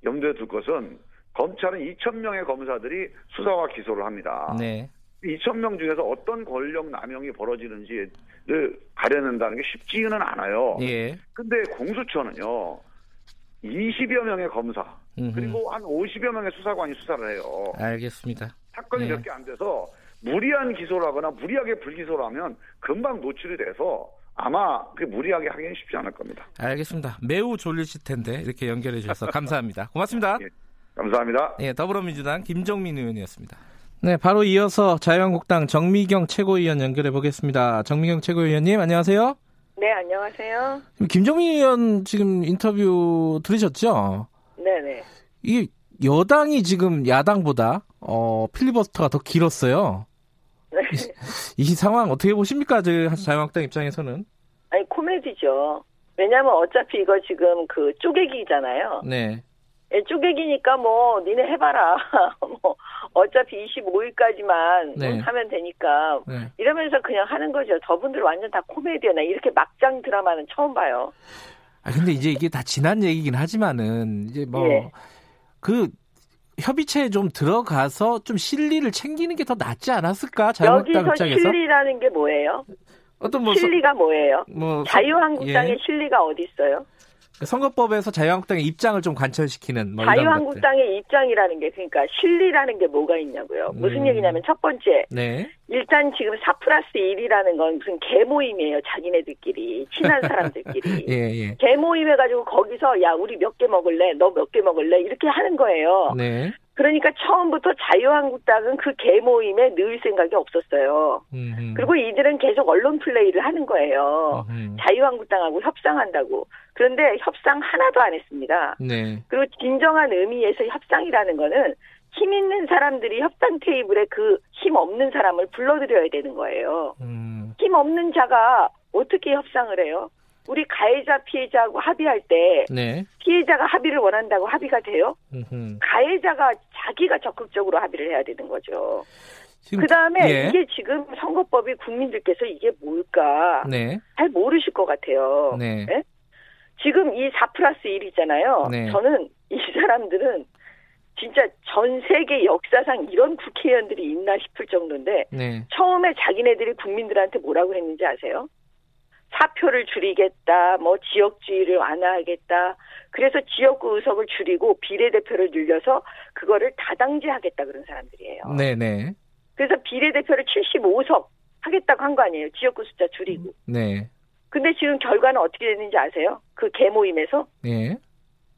염두에 둘 것은 검찰은 2천 명의 검사들이 수사와 기소를 합니다. 네. 2천 명 중에서 어떤 권력 남용이 벌어지는지를 가려낸다는 게 쉽지는 않아요. 예. 근데 공수처는요. 20여 명의 검사 음흠. 그리고 한 50여 명의 수사관이 수사를 해요. 알겠습니다. 사건이 네. 몇개 안 돼서 무리한 기소를 하거나 무리하게 불기소를 하면 금방 노출이 돼서 아마 그 무리하게 하기는 쉽지 않을 겁니다. 알겠습니다. 매우 졸리실 텐데 이렇게 연결해 주셔서 감사합니다. 고맙습니다. 예, 감사합니다. 예, 더불어민주당 김정민 의원이었습니다. 네, 바로 이어서 자유한국당 정미경 최고위원 연결해 보겠습니다. 정미경 최고위원님, 안녕하세요. 네, 안녕하세요. 김정민 의원 지금 인터뷰 들으셨죠? 네네. 이 여당이 지금 야당보다 어, 필리버스터가 더 길었어요. 네. 이, 이 상황 어떻게 보십니까? 저 자유한국당 입장에서는? 아니 코미디죠. 왜냐하면 어차피 이거 지금 그 쪼개기잖아요. 네. 예, 쪼개기니까 뭐 니네 해봐라. 뭐 어차피 25일까지만 네. 하면 되니까 네. 이러면서 그냥 하는 거죠. 저분들 완전 다 코미디야. 나 이렇게 막장 드라마는 처음 봐요. 아 근데 이제 이게 다 지난 얘기긴 하지만은 이제 뭐그 예. 그 협의체에 좀 들어가서 좀 실리를 챙기는 게 더 낫지 않았을까? 자유한국당 여기서 입장에서? 실리라는 게 뭐예요? 어떤 뭐 실리가 뭐예요? 뭐 자유한국당의 예. 실리가 어디 있어요? 선거법에서 자유한국당의 입장을 좀 관철시키는 뭐 자유한국당의 입장이라는 게 그러니까 실리라는 게 뭐가 있냐고요. 무슨 음. 얘기냐면 첫 번째 네. 일단 지금 4 플러스 1이라는 건 무슨 개모임이에요. 자기네들끼리 친한 사람들끼리 예, 예. 개모임 해가지고 거기서 야 우리 몇 개 먹을래? 너 몇 개 먹을래? 이렇게 하는 거예요. 네. 그러니까 처음부터 자유한국당은 그 개모임에 늘 생각이 없었어요. 음흠. 그리고 이들은 계속 언론 플레이를 하는 거예요. 음흠. 자유한국당하고 협상한다고. 그런데 협상 하나도 안 했습니다. 네. 그리고 진정한 의미에서 협상이라는 거는 힘 있는 사람들이 협상 테이블에 그 힘 없는 사람을 불러들여야 되는 거예요. 음. 힘 없는 자가 어떻게 협상을 해요? 우리 가해자 피해자하고 합의할 때 네. 피해자가 합의를 원한다고 합의가 돼요? 음흠. 가해자가 자기가 적극적으로 합의를 해야 되는 거죠. 그 다음에 예. 이게 지금 선거법이 국민들께서 이게 뭘까 네. 잘 모르실 것 같아요. 네. 네? 지금 이 4 플러스 1이잖아요. 네. 저는 이 사람들은 진짜 전 세계 역사상 이런 국회의원들이 있나 싶을 정도인데 네. 처음에 자기네들이 국민들한테 뭐라고 했는지 아세요? 사표를 줄이겠다, 뭐 지역주의를 완화하겠다. 그래서 지역구 의석을 줄이고 비례대표를 늘려서 그거를 다당제하겠다 그런 사람들이에요. 네네. 그래서 비례대표를 75석 하겠다고 한 거 아니에요. 지역구 숫자 줄이고. 네. 근데 지금 결과는 어떻게 됐는지 아세요? 그 개모임에서? 네.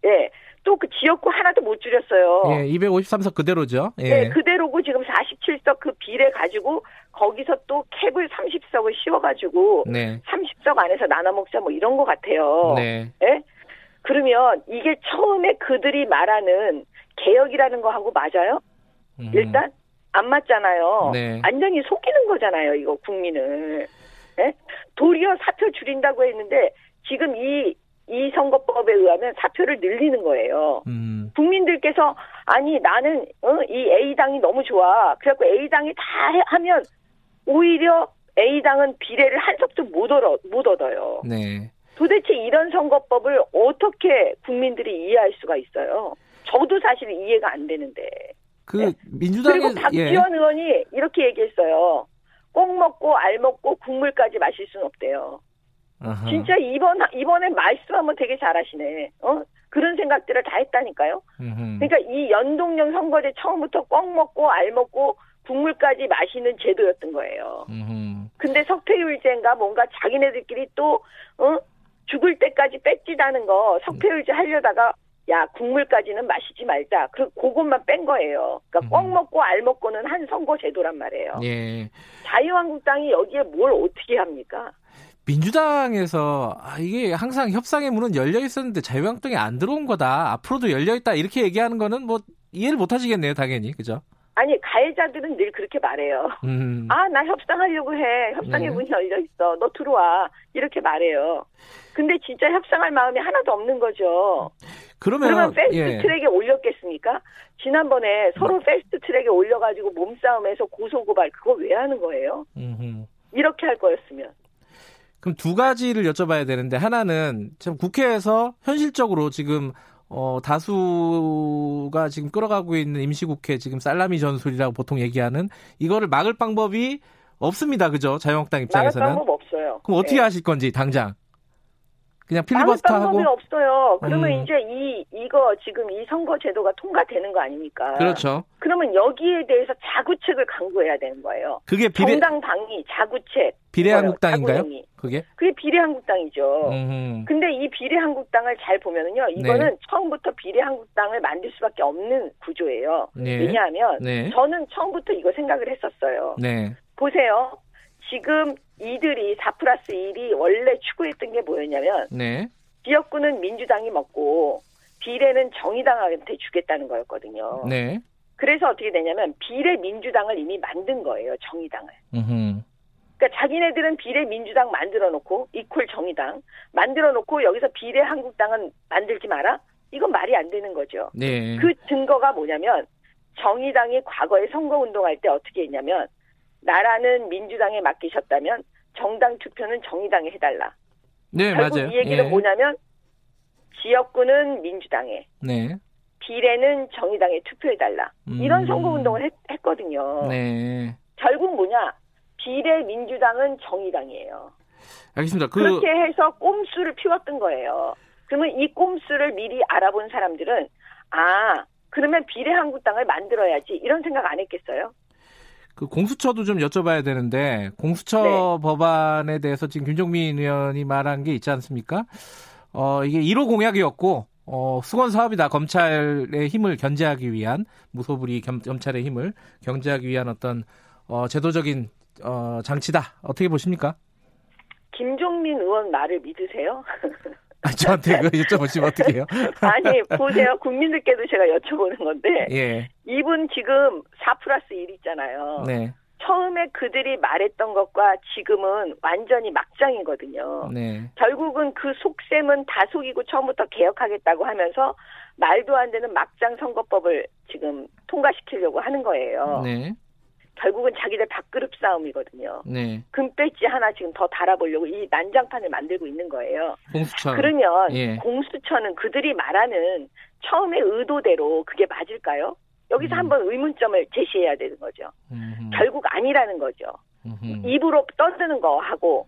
예. 또 그 지역구 하나도 못 줄였어요. 예, 253석 그대로죠. 예. 네, 그대로고 지금 47석 그 비례 가지고 거기서 또 캡을 30석을 씌워가지고 네. 30석 안에서 나눠 먹자 뭐 이런 것 같아요. 네. 예? 그러면 이게 처음에 그들이 말하는 개혁이라는 거 하고 맞아요? 음. 일단 안 맞잖아요. 네. 완전히 속이는 거잖아요, 이거 국민을. 예? 도리어 사표 줄인다고 했는데 지금 이, 이 선거법에 의하면 사표를 늘리는 거예요. 음. 국민들께서 아니 나는 어, 이 A 당이 너무 좋아. 그래갖고 A 당이 다 해, 하면 오히려 A 당은 비례를 한 석도 못 얻어 못 얻어요. 네. 도대체 이런 선거법을 어떻게 국민들이 이해할 수가 있어요? 저도 사실 이해가 안 되는데. 그 네. 민주당의 그리고 박지원 예. 의원이 이렇게 얘기했어요. 꼭 먹고 알 먹고 국물까지 마실 수는 없대요. 아하. 진짜 이번 이번에 말씀하면 되게 잘하시네. 어 그런 생각들을 다 했다니까요. 음흠. 그러니까 이 연동형 선거제 처음부터 꼭 먹고 알 먹고 국물까지 마시는 제도였던 거예요. 음흠. 근데 석패율제인가 뭔가 자기네들끼리 또 어? 죽을 때까지 뺏지다는 거 석패율제 하려다가 야 국물까지는 마시지 말자. 그 그것만 뺀 거예요. 그러니까 음. 꼭 먹고 알 먹고는 한 선거 제도란 말이에요. 예. 자유한국당이 여기에 뭘 어떻게 합니까? 민주당에서 아, 이게 항상 협상의 문은 열려 있었는데 자유한국당이 안 들어온 거다. 앞으로도 열려 있다 이렇게 얘기하는 거는 뭐 이해를 못 하시겠네요, 당연히 그죠? 아니 가해자들은 늘 그렇게 말해요. 음. 아나 협상하려고 해. 협상의 네. 문이 열려 있어. 너 들어와. 이렇게 말해요. 근데 진짜 협상할 마음이 하나도 없는 거죠. 그러면, 그러면 패스트 예. 트랙에 올렸겠습니까? 지난번에 서로 네. 패스트 트랙에 올려가지고 몸싸움에서 고소고발 그거 왜 하는 거예요? 음흠. 이렇게 할 거였으면. 그럼 두 가지를 여쭤봐야 되는데 하나는 참 국회에서 현실적으로 지금 어, 다수가 지금 끌어가고 있는 임시국회 지금 살라미 전술이라고 보통 얘기하는 이거를 막을 방법이 없습니다. 그죠? 자유한국당 입장에서는. 막을 방법 없어요. 그럼 어떻게 네. 하실 건지 당장. 그냥 필리버스터 하고 없어요. 그러면 음. 이제 이 이거 지금 이 선거 제도가 통과되는 거 아닙니까? 그렇죠. 그러면 여기에 대해서 자구책을 강구해야 되는 거예요. 그게 비례 정당 방위 자구책 비례한국당인가요? 그게 그게 비례한국당이죠. 음. 근데 이 비례한국당을 잘 보면은요, 이거는 네. 처음부터 비례한국당을 만들 수밖에 없는 구조예요. 네. 왜냐하면 네. 저는 처음부터 이거 생각을 했었어요. 네. 보세요. 지금 이들이 4 플러스 1이 원래 추구했던 게 뭐였냐면 네. 지역구는 민주당이 먹고 비례는 정의당한테 주겠다는 거였거든요. 네. 그래서 어떻게 되냐면 비례 민주당을 이미 만든 거예요. 정의당을. 음흠. 그러니까 자기네들은 비례 민주당 만들어 놓고 이퀄 정의당 만들어 놓고 여기서 비례 한국당은 만들지 마라. 이건 말이 안 되는 거죠. 네. 그 증거가 뭐냐면 정의당이 과거에 선거 운동할 때 어떻게 했냐면 나라는 민주당에 맡기셨다면 정당 투표는 정의당에 해달라. 네, 결국 맞아요. 이 얘기는 예. 뭐냐면 지역구는 민주당에, 네. 비례는 정의당에 투표해달라. 음. 이런 선거운동을 했, 거든요 네. 결국 뭐냐? 비례 민주당은 정의당이에요. 알겠습니다. 그... 그렇게 해서 꼼수를 피웠던 거예요. 그러면 이 꼼수를 미리 알아본 사람들은 아 그러면 비례 한국당을 만들어야지 이런 생각 안 했겠어요? 그 공수처도 좀 여쭤봐야 되는데 공수처 네. 법안에 대해서 지금 김종민 의원이 말한 게 있지 않습니까? 어 이게 1호 공약이었고 어, 수건 사업이다. 검찰의 힘을 견제하기 위한 무소불위 겸, 검찰의 힘을 견제하기 위한 어떤 어, 제도적인 어, 장치다. 어떻게 보십니까? 김종민 의원 말을 믿으세요? 아, 저한테 그 여쭤보시면 어떻게 해요? 아니, 보세요. 국민들께도 제가 여쭤보는 건데. 예. 이분 지금 4 플러스 1 있잖아요. 네. 처음에 그들이 말했던 것과 지금은 완전히 막장이거든요. 네. 결국은 그 속셈은 다 속이고 처음부터 개혁하겠다고 하면서 말도 안 되는 막장 선거법을 지금 통과시키려고 하는 거예요. 네. 결국은 자기들 밥그릇 싸움이거든요. 네. 금배지 하나 지금 더 달아보려고 이 난장판을 만들고 있는 거예요. 공수처. 그러면 예. 공수처는 그들이 말하는 처음의 의도대로 그게 맞을까요? 여기서 음. 한번 의문점을 제시해야 되는 거죠. 음흠. 결국 아니라는 거죠. 음흠. 입으로 떠드는 거하고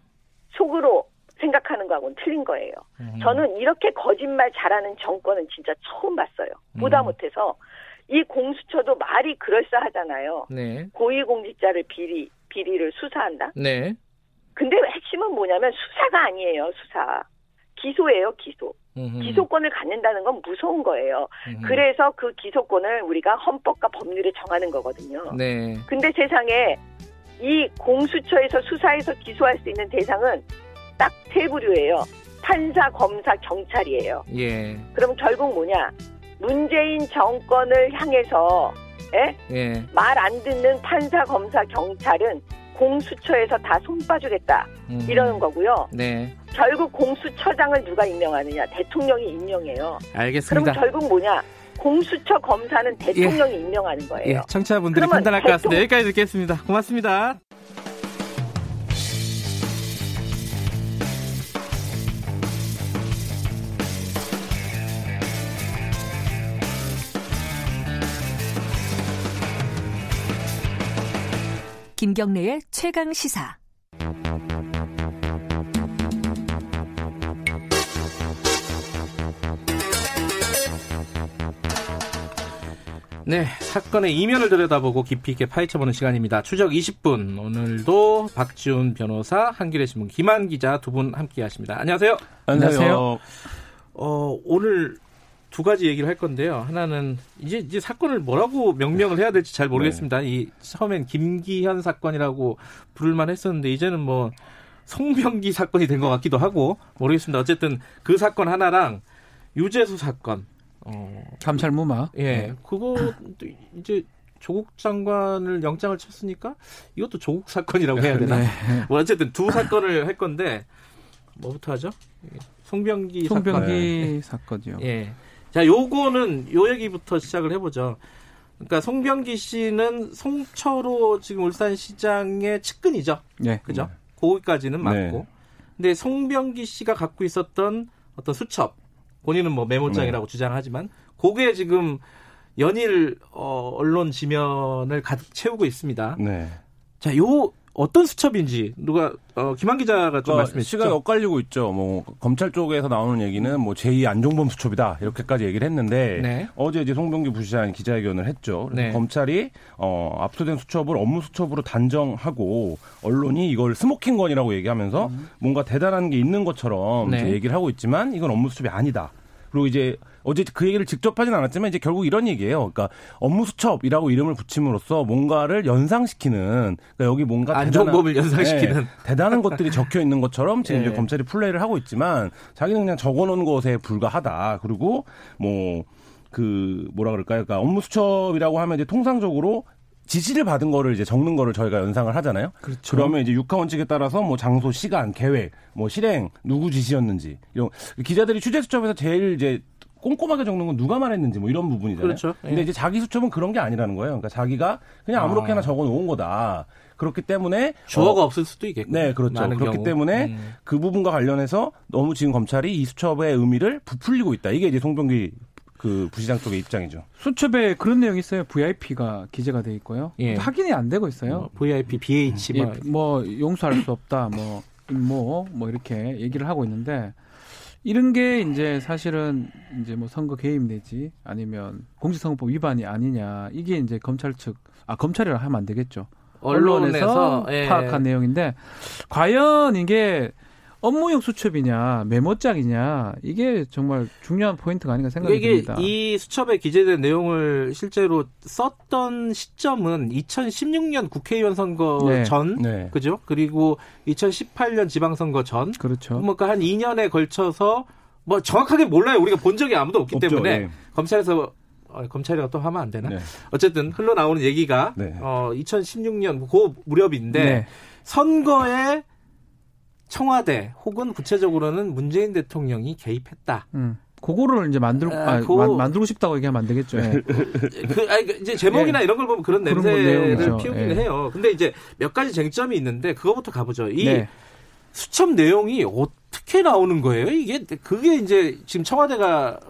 속으로 생각하는 거하고는 틀린 거예요. 음흠. 저는 이렇게 거짓말 잘하는 정권은 진짜 처음 봤어요. 보다 음. 못해서 이 공수처도 말이 그럴싸하잖아요. 네. 고위공직자를 비리 비리를 수사한다. 네. 근데 핵심은 뭐냐면 수사가 아니에요. 수사. 기소예요, 기소. 음흠. 기소권을 갖는다는 건 무서운 거예요. 음흠. 그래서 그 기소권을 우리가 헌법과 법률에 정하는 거거든요. 네. 근데 세상에 이 공수처에서 수사해서 기소할 수 있는 대상은 딱 세 부류예요. 판사, 검사, 경찰이에요. 예. 그럼 결국 뭐냐? 문재인 정권을 향해서 예? 예. 말 안 듣는 판사, 검사, 경찰은 공수처에서 다 손 빠주겠다 음. 이러는 거고요. 네. 결국 공수처장을 누가 임명하느냐? 대통령이 임명해요. 알겠습니다. 그럼 결국 뭐냐? 공수처 검사는 대통령이 예. 임명하는 거예요. 예. 청취자분들이 판단할 것 같습니다. 여기까지 듣겠습니다. 고맙습니다. 김경래의 최강 시사. 네, 사건의 이면을 들여다보고 깊이 있게 파헤쳐보는 시간입니다. 추적 20분. 오늘도 박지훈 변호사, 한겨레 신문 김한 기자 두 분 함께 하십니다. 안녕하세요. 안녕하세요. 어, 오늘 두 가지 얘기를 할 건데요. 하나는 이제 이제 사건을 뭐라고 명명을 해야 될지 잘 모르겠습니다. 네. 이 처음엔 김기현 사건이라고 부를만 했었는데 이제는 뭐 송병기 사건이 된 것 같기도 하고 모르겠습니다. 어쨌든 그 사건 하나랑 유재수 사건 어, 감찰 무마. 예. 네. 그거 이제 조국 장관을 영장을 쳤으니까 이것도 조국 사건이라고 해야 되나? 네. 뭐 어쨌든 두 사건을 할 건데 뭐부터 하죠? 송병기, 송병기 사건. 이요 예. 자, 요거는 요 얘기부터 시작을 해보죠. 그러니까 송병기 씨는 송철호 지금 울산시장의 측근이죠. 네. 그죠? 네. 거기까지는 맞고. 네. 근데 송병기 씨가 갖고 있었던 어떤 수첩, 본인은 뭐 메모장이라고 네. 주장하지만, 그게 지금 연일 어, 언론 지면을 가득 채우고 있습니다. 네. 자, 요 어떤 수첩인지 누가 어, 김한 기자가 좀 어, 말씀해 주시죠. 시간이 엇갈리고 있죠. 뭐 검찰 쪽에서 나오는 얘기는 뭐 제2 안종범 수첩이다 이렇게까지 얘기를 했는데 네. 어제 이제 송병기 부시장 기자회견을 했죠. 네. 검찰이 어, 압수된 수첩을 업무 수첩으로 단정하고 언론이 이걸 스모킹건이라고 얘기하면서 음. 뭔가 대단한 게 있는 것처럼 네. 얘기를 하고 있지만 이건 업무 수첩이 아니다. 그리고 이제 어제 그 얘기를 직접 하진 않았지만 이제 결국 이런 얘기예요. 그러니까 업무 수첩이라고 이름을 붙임으로써 뭔가를 연상시키는 그러니까 여기 뭔가 대단한, 연상시키는 네, 대단한 것들이 적혀 있는 것처럼 지금 네. 이제 검찰이 플레이를 하고 있지만 자기는 그냥 적어놓은 것에 불과하다. 그리고 뭐 그 뭐라 그럴까요? 그러니까 업무 수첩이라고 하면 이제 통상적으로 지시를 받은 거를 이제 적는 거를 저희가 연상을 하잖아요. 그렇죠. 그러면 이제 육하 원칙에 따라서 뭐 장소, 시간, 계획, 뭐 실행, 누구 지시였는지 이런 기자들이 취재 수첩에서 제일 이제 꼼꼼하게 적는 건 누가 말했는지 뭐 이런 부분이잖아요. 그렇죠. 예. 근데 이제 자기 수첩은 그런 게 아니라는 거예요. 그러니까 자기가 그냥 아무렇게나 아. 적어 놓은 거다. 그렇기 때문에 주어가 어, 없을 수도 있겠고. 네, 그렇죠. 그렇기 경우. 때문에 음. 그 부분과 관련해서 너무 지금 검찰이 이 수첩의 의미를 부풀리고 있다. 이게 이제 송병기 그 부시장 쪽의 입장이죠. 수첩에 그런 내용이 있어요. VIP가 기재가 돼 있고요. 예. 확인이 안 되고 있어요. 뭐 VIP, BH 뭐. 예, 뭐 용서할 수 없다. 뭐 임모 뭐 이렇게 얘기를 하고 있는데 이런 게 이제 사실은 이제 뭐 선거 개입 내지 아니면 공직선거법 위반이 아니냐 이게 이제 검찰 측 아 검찰이라 하면 안 되겠죠. 언론에서, 언론에서 예. 파악한 내용인데 과연 이게 업무용 수첩이냐 메모장이냐 이게 정말 중요한 포인트가 아닌가 생각이 이게 듭니다. 이 수첩에 기재된 내용을 실제로 썼던 시점은 2016년 국회의원 선거 네. 전 네. 그죠? 그리고 2018년 지방선거 전 그렇죠. 뭐한 2년에 걸쳐서 뭐 정확하게 몰라요. 우리가 본 적이 아무도 없기 없죠. 때문에 네. 검찰에서 어, 검찰이가 또 하면 안 되나? 네. 어쨌든 흘러나오는 얘기가 네. 어 2016년 그 무렵인데 네. 선거에 청와대 혹은 구체적으로는 문재인 대통령이 개입했다. 음. 그거를 이제 만들 아, 아, 그, 만들고 싶다고 얘기하면 안 되겠죠. 예. 그, 아니, 그 이제 제목이나 예. 이런 걸 보면 그런 냄새를 피우기는 예. 해요. 근데 이제 몇 가지 쟁점이 있는데 그거부터 가보죠. 이 네. 수첩 내용이 어떻게 나오는 거예요? 이게 그게 이제 지금 청와대가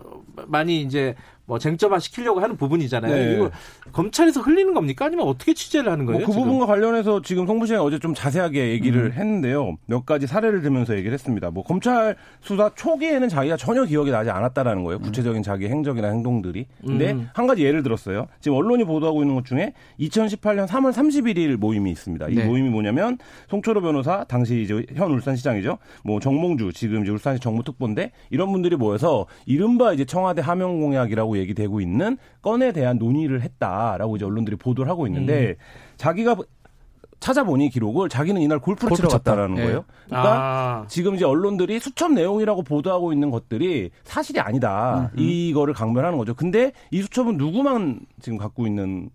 많이 이제 뭐 쟁점화 시키려고 하는 부분이잖아요. 네. 이거 검찰에서 흘리는 겁니까? 아니면 어떻게 취재를 하는 거예요? 뭐그 부분과 관련해서 지금 송부시장이 어제 좀 자세하게 얘기를 음. 했는데요. 몇 가지 사례를 들면서 얘기를 했습니다. 뭐 검찰 수사 초기에는 자기가 전혀 기억이 나지 않았다라는 거예요. 구체적인 자기 행적이나 행동들이. 근데 음. 한 가지 예를 들었어요. 지금 언론이 보도하고 있는 것 중에 2018년 3월 31일 모임이 있습니다. 이 네. 모임이 뭐냐면 송철호 변호사 당시 이제 현 울산시장이죠. 뭐 정몽주 지금 이제 울산시 정무특보인데 이런 분들이 모여서 이른바 이제 청와대 하명 공약이라고 얘기되고 있는 건에 대한 논의를 했다라고 이제 언론들이 보도를 하고 있는데 음. 자기가 찾아보니 기록을 자기는 이날 골프를 골프 치러 갔다라는 예. 거예요. 그러니까 아. 지금 이제 언론들이 수첩 내용이라고 보도하고 있는 것들이 사실이 아니다. 음, 음. 이거를 강변하는 거죠. 근데 이 수첩은 누구만 지금 갖고 있는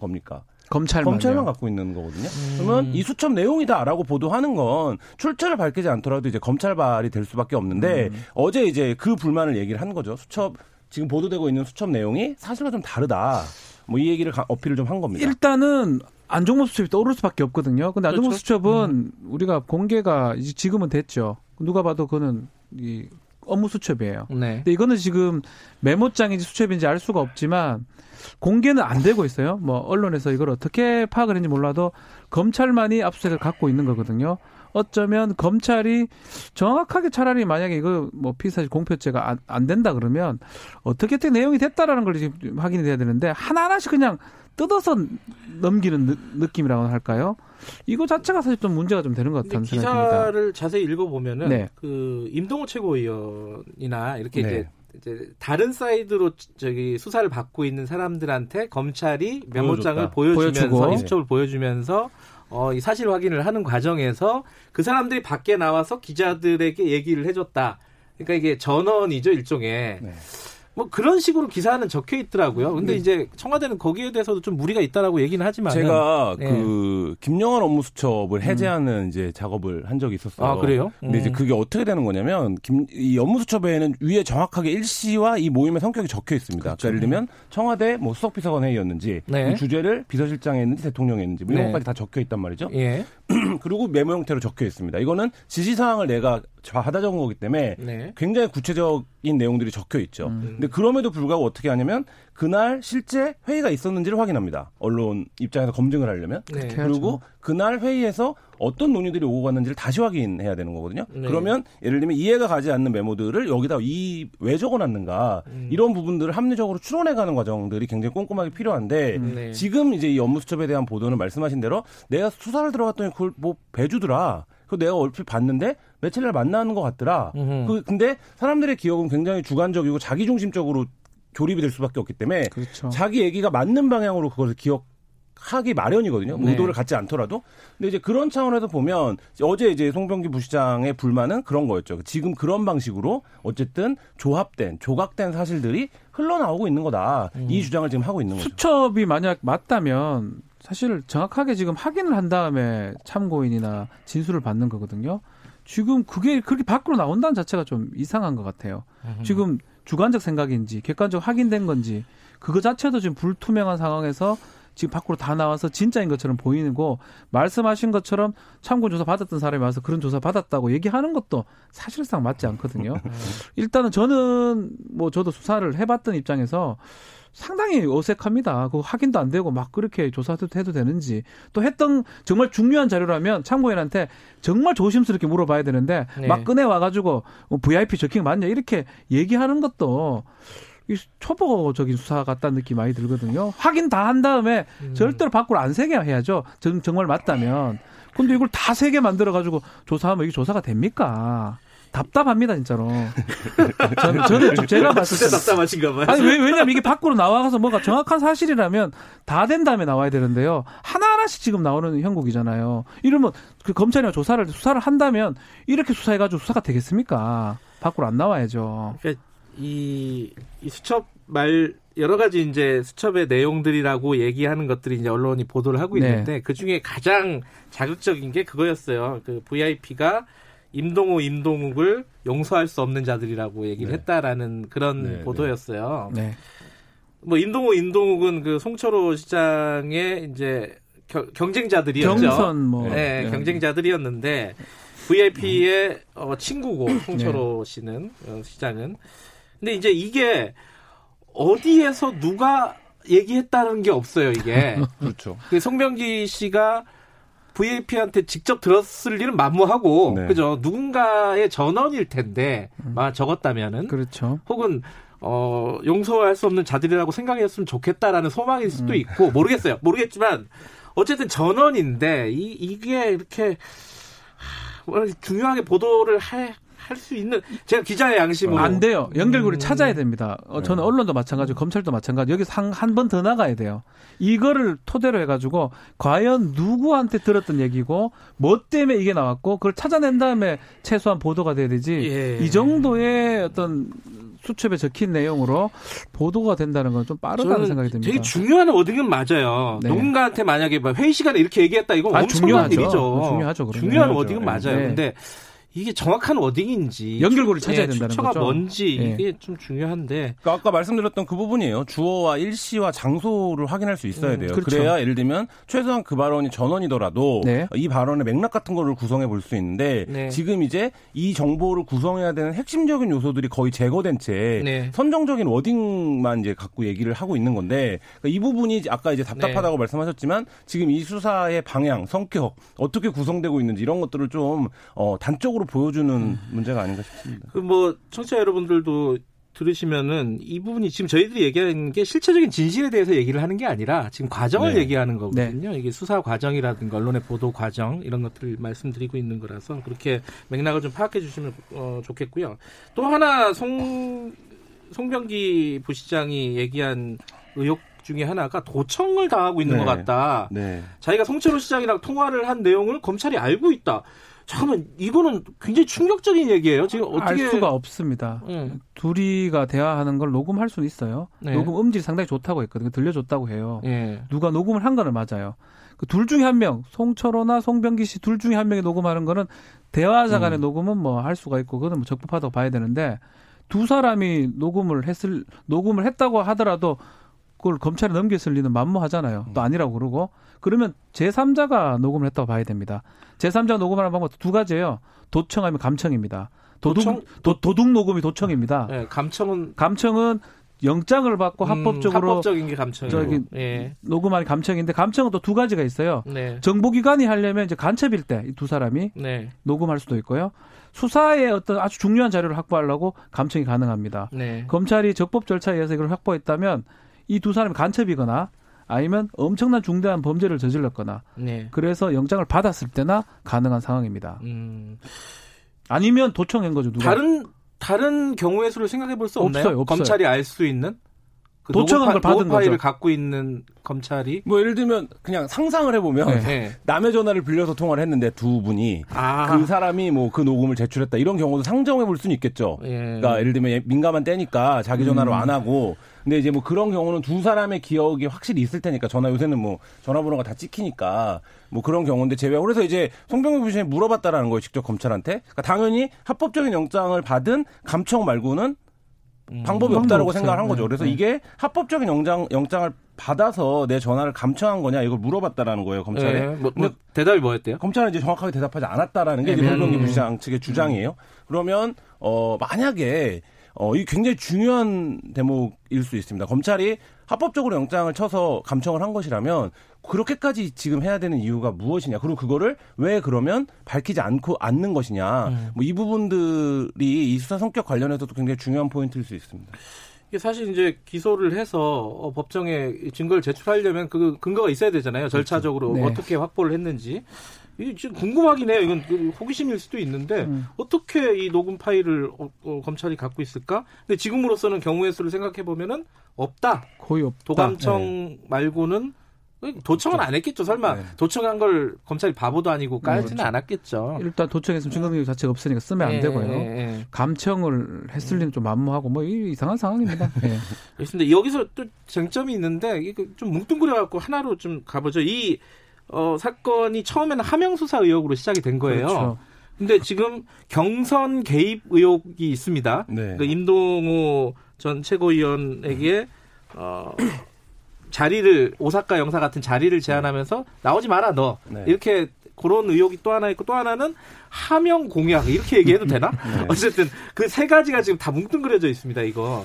겁니까? 검찰만 검찰만 갖고 있는 거거든요. 음. 그러면 이 수첩 내용이다라고 보도하는 건 출처를 밝히지 않더라도 이제 검찰발이 될 수밖에 없는데 음. 어제 이제 그 불만을 얘기를 한 거죠. 수첩 지금 보도되고 있는 수첩 내용이 사실과 좀 다르다. 뭐 이 얘기를 어필을 좀 한 겁니다. 일단은 안종범 수첩이 떠오를 수밖에 없거든요. 근데 안종범 그렇죠? 수첩은 음. 우리가 공개가 지금은 됐죠. 누가 봐도 그거는 이 업무 수첩이에요. 네. 근데 이거는 지금 메모장인지 수첩인지 알 수가 없지만 공개는 안 되고 있어요. 뭐 언론에서 이걸 어떻게 파악을 했는지 몰라도 검찰만이 압수수색을 갖고 있는 거거든요. 어쩌면 검찰이 정확하게 차라리 만약에 이거 뭐 피사실 공표죄가 안, 안 된다 그러면 어떻게 든 내용이 됐다라는 걸 지금 확인이 돼야 되는데 하나하나씩 그냥 뜯어서 넘기는 느, 느낌이라고 할까요? 이거 자체가 사실 좀 문제가 좀 되는 것 같다는 생각이 듭니다. 기사를 자세히 읽어보면은 네. 그 임동호 최고위원이나 이렇게 네. 이제 이제 다른 사이드로 저기 수사를 받고 있는 사람들한테 검찰이 메모장을 보여주면서 수첩을 보여주면서 어, 이 사실 확인을 하는 과정에서 그 사람들이 밖에 나와서 기자들에게 얘기를 해줬다. 그러니까 이게 전언이죠 일종의. 네. 뭐 그런 식으로 기사는 적혀 있더라고요. 근데 네. 이제 청와대는 거기에 대해서도 좀 무리가 있다라고 얘기는 하지만 제가 네. 그 김영한 업무 수첩을 음. 해제하는 음. 이제 작업을 한 적이 있었어요. 아 그래요? 근데 음. 이제 그게 어떻게 되는 거냐면 김, 이 업무 수첩에는 위에 정확하게 일시와 이 모임의 성격이 적혀 있습니다. 그렇죠. 그러니까 예를 들면 청와대 뭐 수석비서관 회의였는지 네. 그 주제를 비서실장에 했는지 대통령에 했는지 뭐 이런 네. 것까지 다 적혀 있단 말이죠. 예. 그리고 메모 형태로 적혀 있습니다. 이거는 지시 사항을 내가 받아 적은 거기 때문에 네. 굉장히 구체적 인 내용들이 적혀 있죠. 음. 근데 그럼에도 불구하고 어떻게 하냐면 그날 실제 회의가 있었는지를 확인합니다. 언론 입장에서 검증을 하려면. 네. 그리고 그날 회의에서 어떤 논의들이 오고 갔는지를 다시 확인해야 되는 거거든요. 네. 그러면 예를 들면 이해가 가지 않는 메모들을 여기다 이 왜 적어놨는가 음. 이런 부분들을 합리적으로 추론해가는 과정들이 굉장히 꼼꼼하게 필요한데 음. 네. 지금 이제 이 업무 수첩에 대한 보도는 말씀하신 대로 내가 수사를 들어갔더니 그걸 뭐 배주더라. 그 내가 얼핏 봤는데 며칠 날 만나는 것 같더라. 그 근데 사람들의 기억은 굉장히 주관적이고 자기 중심적으로 조립이 될 수밖에 없기 때문에 그렇죠. 자기 얘기가 맞는 방향으로 그것을 기억 하기 마련이거든요. 네. 의도를 갖지 않더라도. 근데 이제 그런 차원에서 보면 어제 이제 송병기 부시장의 불만은 그런 거였죠. 지금 그런 방식으로 어쨌든 조합된 조각된 사실들이 흘러나오고 있는 거다. 음. 이 주장을 지금 하고 있는 거죠. 수첩이 만약 맞다면 사실 정확하게 지금 확인을 한 다음에 참고인이나 진술을 받는 거거든요. 지금 그게 그렇게 밖으로 나온다는 자체가 좀 이상한 것 같아요. 음. 지금 주관적 생각인지 객관적 확인된 건지 그거 자체도 지금 불투명한 상황에서 지금 밖으로 다 나와서 진짜인 것처럼 보이는 거 말씀하신 것처럼 참고 조사 받았던 사람이 와서 그런 조사 받았다고 얘기하는 것도 사실상 맞지 않거든요. 음. 일단은 저는 뭐 저도 수사를 해봤던 입장에서 상당히 어색합니다. 그 확인도 안 되고 막 그렇게 조사해도 해도 되는지 또 했던 정말 중요한 자료라면 참고인한테 정말 조심스럽게 물어봐야 되는데 네. 막 꺼내 와가지고 VIP 뭐 적힌 맞냐 이렇게 얘기하는 것도 이 초보적인 수사 같다는 느낌 많이 들거든요. 확인 다 한 다음에 음. 절대로 밖으로 안 세게 해야죠. 정, 정말 맞다면. 근데 이걸 다 세게 만들어가지고 조사하면 이게 조사가 됩니까? 답답합니다 진짜로. 저는, 저는 좀 제가 봤을 때 답답하신가 봐요. 아니 왜 왜냐면 이게 밖으로 나와서 뭐가 정확한 사실이라면 다 된 다음에 나와야 되는데요. 하나 하나씩 지금 나오는 형국이잖아요. 이러면 그 검찰이나 조사를 수사를 한다면 이렇게 수사해가지고 수사가 되겠습니까? 밖으로 안 나와야죠. 그러니까 이, 이 수첩 말 여러 가지 이제 수첩의 내용들이라고 얘기하는 것들이 이제 언론이 보도를 하고 네. 있는데 네. 그 중에 가장 자극적인 게 그거였어요. 그 VIP가 임동호, 임동욱을 용서할 수 없는 자들이라고 얘기를 네. 했다라는 그런 네, 네. 보도였어요. 네. 뭐 임동호, 임동욱은 그 송철호 시장의 이제 겨, 경쟁자들이었죠. 경선 뭐 네, 경쟁자들이었는데 VIP의 어, 친구고 송철호 씨는 어, 시장은 근데 이제 이게 어디에서 누가 얘기했다는 게 없어요, 이게. 그렇죠. 그 송병기 씨가 VIP한테 직접 들었을 일은 만무하고, 네. 그죠? 누군가의 전원일 텐데, 음. 막 적었다면은. 그렇죠. 혹은, 어, 용서할 수 없는 자들이라고 생각했으면 좋겠다라는 소망일 수도 음. 있고, 모르겠어요. 모르겠지만, 어쨌든 전원인데, 이, 이게 이렇게, 중요하게 보도를 할, 할 수 있는 제가 기자의 양심으로 안 돼요. 연결고리 음. 찾아야 됩니다. 어, 저는 네. 언론도 마찬가지고 검찰도 마찬가지. 여기서 한번 더 나가야 돼요. 이거를 토대로 해가지고 과연 누구한테 들었던 얘기고 뭐 때문에 이게 나왔고 그걸 찾아낸 다음에 최소한 보도가 돼야 되지. 예. 이 정도의 어떤 수첩에 적힌 내용으로 보도가 된다는 건 좀 빠르다는 생각이 듭니다. 되게 중요한 워딩은 맞아요. 네. 누군가한테 만약에 회의 시간에 이렇게 얘기했다 이건 아, 엄청난 중요하죠. 일이죠. 중요하죠. 그러면. 중요한 워딩은 맞아요. 네. 근데 이게 정확한 워딩인지 연결고리를 찾아야 예, 된다는 거죠. 뭔지 예. 이게 좀 중요한데. 그러니까 아까 말씀드렸던 그 부분이에요. 주어와 일시와 장소를 확인할 수 있어야 음, 돼요. 음, 그렇죠. 그래야 예를 들면 최소한 그 발언이 전원이더라도 네. 이 발언의 맥락 같은 거를 구성해 볼 수 있는데 네. 지금 이제 이 정보를 구성해야 되는 핵심적인 요소들이 거의 제거된 채 네. 선정적인 워딩만 이제 갖고 얘기를 하고 있는 건데 그러니까 이 부분이 아까 이제 답답하다고 네. 말씀하셨지만 지금 이 수사의 방향, 성격 어떻게 구성되고 있는지 이런 것들을 좀 어, 단적으로 적으로 보여주는 음. 문제가 아닌가 싶습니다. 그 뭐 청취자 여러분들도 들으시면은 이 부분이 지금 저희들이 얘기하는 게 실체적인 진실에 대해서 얘기를 하는 게 아니라 지금 과정을 네. 얘기하는 거거든요. 네. 이게 수사 과정이라든가 언론의 보도 과정 이런 것들을 말씀드리고 있는 거라서 그렇게 맥락을 좀 파악해 주시면 어, 좋겠고요. 또 하나 송 송병기 부시장이 얘기한 의혹 중에 하나가 도청을 당하고 있는 네. 것 같다. 네. 자기가 송철호 시장이랑 통화를 한 내용을 검찰이 알고 있다. 잠깐만 이거는 굉장히 충격적인 얘기예요. 지금 어떻게 알 수가 없습니다. 네. 둘이가 대화하는 걸 녹음할 수는 있어요. 네. 녹음 음질이 상당히 좋다고 했거든요. 들려줬다고 해요. 네. 누가 녹음을 한 거는 맞아요. 그 둘 중에 한 명, 송철호나 송병기 씨 둘 중에 한 명이 녹음하는 거는 대화자 간의 음. 녹음은 뭐 할 수가 있고 그거는 뭐 적법하다고 봐야 되는데 두 사람이 녹음을 했을 녹음을 했다고 하더라도 그걸 검찰에 넘겼을 리는 만무하잖아요. 또 아니라고 그러고 그러면 제3자가 녹음을 했다고 봐야 됩니다. 제3자가 녹음하는 방법 두 가지예요. 도청하면 감청입니다. 도둑 도청? 도, 도둑 녹음이 도청입니다. 네, 감청은 감청은 영장을 받고 음, 합법적으로 합법적인 게 감청이고 예. 녹음하는 감청인데 감청은 또 두 가지가 있어요. 네. 정보기관이 하려면 이제 간첩일 때이두 사람이 네. 녹음할 수도 있고요. 수사에 어떤 아주 중요한 자료를 확보하려고 감청이 가능합니다. 네. 검찰이 적법 절차에 의해서 이걸 확보했다면 이 두 사람이 간첩이거나 아니면 엄청난 중대한 범죄를 저질렀거나 네. 그래서 영장을 받았을 때나 가능한 상황입니다. 음. 아니면 도청한 거죠. 누가. 다른 다른 경우의 수를 생각해 볼 수 없나요? 없어요, 없어요. 검찰이 알 수 있는 그 도청한 걸 받은 파일을 갖고 있는 검찰이 뭐 예를 들면 그냥 상상을 해보면 네. 네. 남의 전화를 빌려서 통화를 했는데 두 분이 아. 그 사람이 뭐 그 녹음을 제출했다 이런 경우도 상정해 볼 수는 있겠죠. 예. 그러니까 예를 들면 민감한 때니까 자기 전화로 음. 안 하고 근데 이제 뭐 그런 경우는 두 사람의 기억이 확실히 있을 테니까 전화 요새는 뭐 전화번호가 다 찍히니까 뭐 그런 경우인데 제외 그래서 이제 송병규 부시장이 물어봤다라는 거예요 직접 검찰한테 그러니까 당연히 합법적인 영장을 받은 감청 말고는 음. 방법이 없다라고 생각을 한 거죠. 그래서 네. 이게 합법적인 영장 영장을 받아서 내 전화를 감청한 거냐 이걸 물어봤다라는 거예요 검찰에. 네. 뭐, 뭐 대답이 뭐였대요? 검찰은 이제 정확하게 대답하지 않았다라는 게 이제 송병기 부시장 측의 주장이에요. 그러면 어 만약에 어, 이 굉장히 중요한 대목일 수 있습니다. 검찰이 합법적으로 영장을 쳐서 감청을 한 것이라면 그렇게까지 지금 해야 되는 이유가 무엇이냐. 그리고 그거를 왜 그러면 밝히지 않고 않는 것이냐. 음. 뭐이 부분들이 이 수사 성격 관련해서도 굉장히 중요한 포인트일 수 있습니다. 이게 사실 이제 기소를 해서 어, 법정에 증거를 제출하려면 그 근거가 있어야 되잖아요. 그렇죠. 절차적으로 네. 어떻게 확보를 했는지. 이 지금 궁금하긴 해요. 이건 그 호기심일 수도 있는데 음. 어떻게 이 녹음 파일을 어, 어, 검찰이 갖고 있을까? 근데 지금으로서는 경우의 수를 생각해 보면은 없다. 거의 없다. 도감청 네. 말고는 도청은 안 했겠죠. 설마 네. 도청한 걸 검찰이 바보도 아니고 네, 깔지는 그렇죠. 않았겠죠. 일단 도청했으면 증거능력 자체가 없으니까 쓰면 안 네, 되고요. 네, 감청을 했을 리는 좀 만무하고 뭐 이상한 상황입니다. 네. 그렇습니다. 여기서 또 쟁점이 있는데 이거 좀 뭉뚱그려 갖고 하나로 좀 가보죠. 이 어, 사건이 처음에는 하명 수사 의혹으로 시작이 된 거예요. 그렇죠. 근데 지금 경선 개입 의혹이 있습니다. 네. 그러니까 임동호 전 최고위원에게 어, 자리를 오사카 영사 같은 자리를 제안하면서 나오지 마라 너 네. 이렇게 그런 의혹이 또 하나 있고 또 하나는 하명 공약 이렇게 얘기해도 되나? 네. 어쨌든 그 세 가지가 지금 다 뭉뚱그려져 있습니다. 이거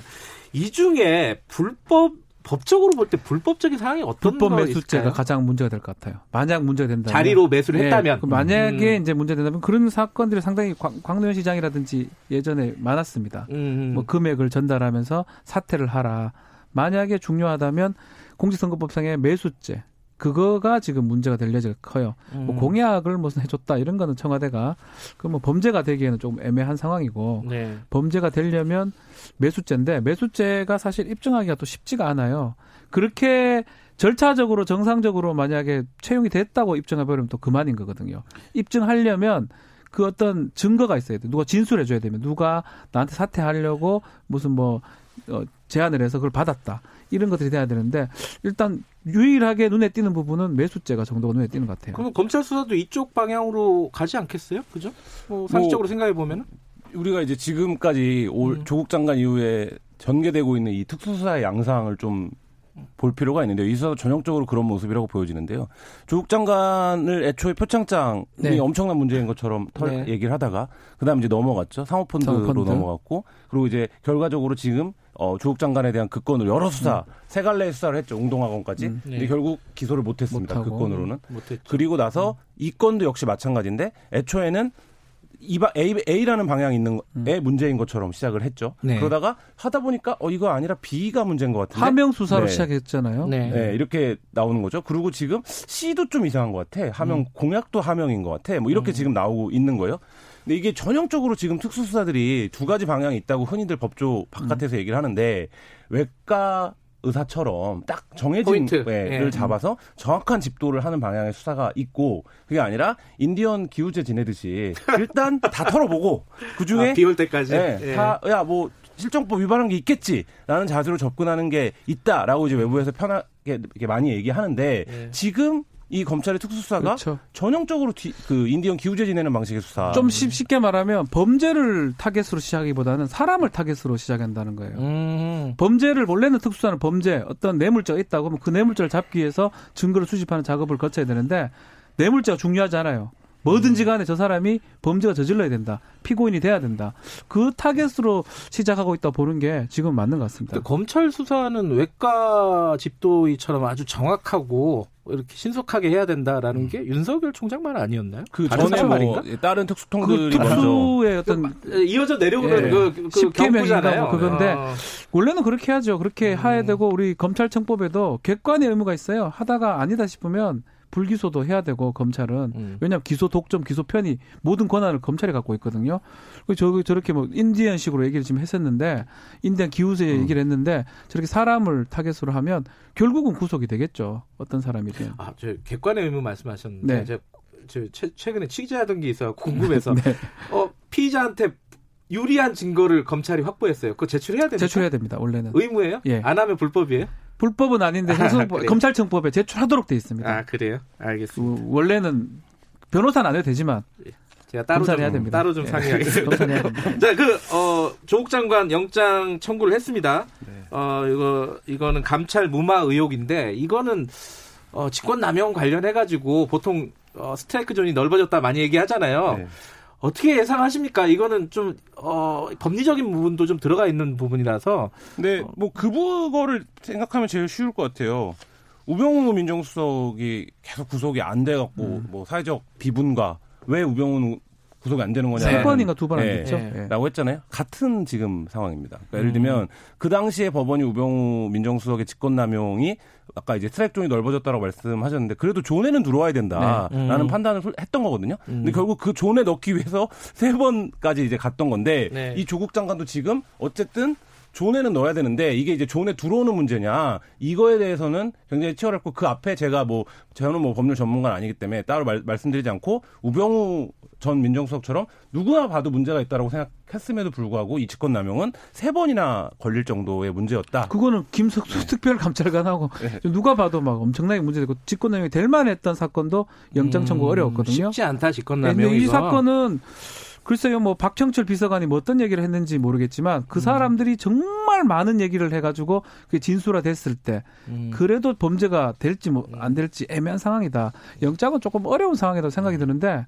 이 중에 불법 법적으로 볼 때 불법적인 사항이 어떤 불법 매수죄가 가장 문제가 될 것 같아요. 만약 문제가 된다면 자리로 매수를 네, 했다면 그 만약에 음. 이제 문제 된다면 그런 사건들이 상당히 광, 년 시장이라든지 예전에 많았습니다. 음. 뭐 금액을 전달하면서 사퇴를 하라. 만약에 중요하다면 공직선거법상의 매수죄 그거가 지금 문제가 될 여지가 커요. 뭐 음. 뭐 공약을 무슨 해줬다 이런 거는 청와대가 그 뭐 범죄가 되기에는 조금 애매한 상황이고 네. 범죄가 되려면 매수죄인데 매수죄가 사실 입증하기가 또 쉽지가 않아요. 그렇게 절차적으로 정상적으로 만약에 채용이 됐다고 입증해버리면 또 그만인 거거든요. 입증하려면 그 어떤 증거가 있어야 돼. 누가 진술해줘야 되면 누가 나한테 사퇴하려고 무슨 뭐 어, 제안을 해서 그걸 받았다. 이런 것들이 돼야 되는데 일단 유일하게 눈에 띄는 부분은 매수죄가 정도가 눈에 띄는 것 같아요. 그럼 검찰 수사도 이쪽 방향으로 가지 않겠어요? 그죠? 뭐 상식적으로 뭐, 생각해 보면은 우리가 이제 지금까지 올 음. 조국 장관 이후에 전개되고 있는 이 특수수사의 양상을 좀 볼 필요가 있는데요. 이 수사도 전형적으로 그런 모습이라고 보여지는데요. 조국 장관을 애초에 표창장이 네. 엄청난 문제인 것처럼 털 네. 얘기를 하다가 그다음 이제 넘어갔죠. 사모펀드로 사모펀드. 넘어갔고 그리고 이제 결과적으로 지금 어, 조국 장관에 대한 그 건으로 여러 수사, 음. 세 갈래 수사를 했죠. 웅동학원까지. 음. 네. 근데 결국 기소를 못했습니다. 그 건으로는. 못했죠. 그리고 나서 음. 이 건도 역시 마찬가지인데 애초에는 이바 A, A라는 방향이 있는 에 음. 문제인 것처럼 시작을 했죠. 네. 그러다가 하다 보니까 어 이거 아니라 B가 문제인 것 같은데. 하명 수사로 네. 시작했잖아요. 네. 네. 이렇게 나오는 거죠. 그리고 지금 C도 좀 이상한 것 같아. 하명 음. 공약도 하명인 것 같아. 뭐 이렇게 음. 지금 나오고 있는 거예요. 근데 이게 전형적으로 지금 특수수사들이 두 가지 방향이 있다고 흔히들 법조 바깥에서 음. 얘기를 하는데 외과 의사처럼 딱 정해진 를 예. 잡아서 정확한 집도를 하는 방향의 수사가 있고 그게 아니라 인디언 기우제 지내듯이 일단 다 털어보고 그 중에 아, 비올 때까지 예, 예. 다야 뭐 실정법 위반한 게 있겠지라는 자세로 접근하는 게 있다라고 이제 외부에서 편하게 이렇게 많이 얘기하는데 예. 지금 이 검찰의 특수수사가 그렇죠. 전형적으로 뒤, 그 인디언 기우제 지내는 방식의 수사. 좀 쉽게 말하면 범죄를 타겟으로 시작하기보다는 사람을 타겟으로 시작한다는 거예요. 음. 범죄를 원래는 특수수사는 범죄 어떤 뇌물죄가 있다고 하면 그 뇌물죄를 잡기 위해서 증거를 수집하는 작업을 거쳐야 되는데 뇌물죄가 중요하잖아요. 뭐든지 간에 저 사람이 범죄가 저질러야 된다. 피고인이 돼야 된다. 그 타겟으로 시작하고 있다 보는 게 지금 맞는 것 같습니다. 검찰 수사는 외과 집도이처럼 아주 정확하고 이렇게 신속하게 해야 된다라는 음. 게 윤석열 총장 말 아니었나요? 그 전에 뭐 말인가? 다른 특수통들이 그 특수의 어떤 그, 이어져 내려오는 예. 그, 그 10개 명이잖아요. 뭐 그건데 어. 원래는 그렇게 하죠. 그렇게 음. 해야 되고 우리 검찰청법에도 객관의 의무가 있어요. 하다가 아니다 싶으면 불기소도 해야 되고 검찰은 음. 왜냐하면 기소 독점 기소 편이 모든 권한을 검찰이 갖고 있거든요. 저 저렇게 뭐 인디언식으로 얘기를 지금 했었는데 인디언 기우제 음. 얘기를 했는데 저렇게 사람을 타겟으로 하면 결국은 구속이 되겠죠. 어떤 사람이든. 아, 저 객관의 의무 말씀하셨는데 네. 제가 저 최, 최근에 취재하던 게 있어 궁금해서 네. 어 피의자한테 유리한 증거를 검찰이 확보했어요. 그거 제출해야 됩니까? 제출해야 됩니다. 원래는 의무예요? 예. 안 하면 불법이에요? 불법은 아닌데 아, 검찰청법에 제출하도록 돼 있습니다. 아 그래요? 알겠습니다. 그, 원래는 변호사는 안 해도 되지만 예. 제가 따로 좀 해야 됩니다. 따로 좀 네. 상의하겠습니다. 자, 그 어, 조국 장관 영장 청구를 했습니다. 네. 어, 이거 이거는 감찰 무마 의혹인데 이거는 어, 직권 남용 관련해 가지고 보통 어, 스트라이크 존이 넓어졌다 많이 얘기하잖아요. 네. 어떻게 예상하십니까? 이거는 좀 어, 법리적인 부분도 좀 들어가 있는 부분이라서. 네, 뭐 그거를 생각하면 제일 쉬울 것 같아요. 우병우 민정수석이 계속 구속이 안 돼갖고 음. 뭐 사회적 비분과 왜 우병우 구속이 안 되는 거냐. 세 번인가 두 번안 네, 됐죠. 네. 라고 했잖아요. 같은 지금 상황입니다. 그러니까 예를 들면 음. 그 당시에 법원이 우병우 민정수석의 직권남용이 아까 이제 스트라이크 존이 넓어졌다고 말씀하셨는데 그래도 존에는 들어와야 된다라는 네. 음. 판단을 했던 거거든요. 음. 근데 결국 그 존에 넣기 위해서 세 번까지 이제 갔던 건데 네. 이 조국 장관도 지금 어쨌든 존에는 넣어야 되는데 이게 이제 존에 들어오는 문제냐 이거에 대해서는 굉장히 치열했고 그 앞에 제가 뭐 저는 뭐 법률 전문가는 아니기 때문에 따로 말, 말씀드리지 않고 우병우 전 민정수석처럼 누구나 봐도 문제가 있다라고 생각했음에도 불구하고 이 직권 남용은 세 번이나 걸릴 정도의 문제였다. 그거는 김석수 네. 특별감찰관하고 네. 누가 봐도 막 엄청나게 문제되고 직권 남용이 될 만했던 사건도 영장 청구 음, 어려웠거든요. 쉽지 않다 직권 남용. 이 사건은 글쎄요, 뭐 박청철 비서관이 뭐 어떤 얘기를 했는지 모르겠지만 그 음. 사람들이 정말 많은 얘기를 해가지고 그게 진술화 됐을 때 음. 그래도 범죄가 될지 뭐안 음. 될지 애매한 상황이다. 영장은 조금 어려운 상황이라고 생각이 드는데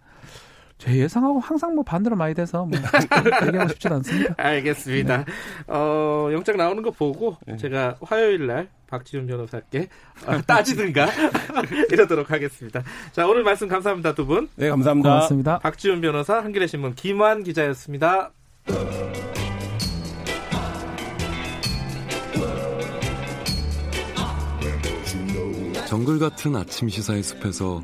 제 예상하고 항상 뭐 반대로 많이 돼서 뭐 얘기하고 싶지는 않습니다. 알겠습니다. 네. 어, 영장 나오는 거 보고 네. 제가 화요일 날 박지훈 변호사께 어, 따지든가 이러도록 하겠습니다. 자 오늘 말씀 감사합니다 두 분. 네 감사합니다. 고맙습니다. 박지훈 변호사 한겨레 신문 김환 기자였습니다. 정글 같은 아침 시사의 숲에서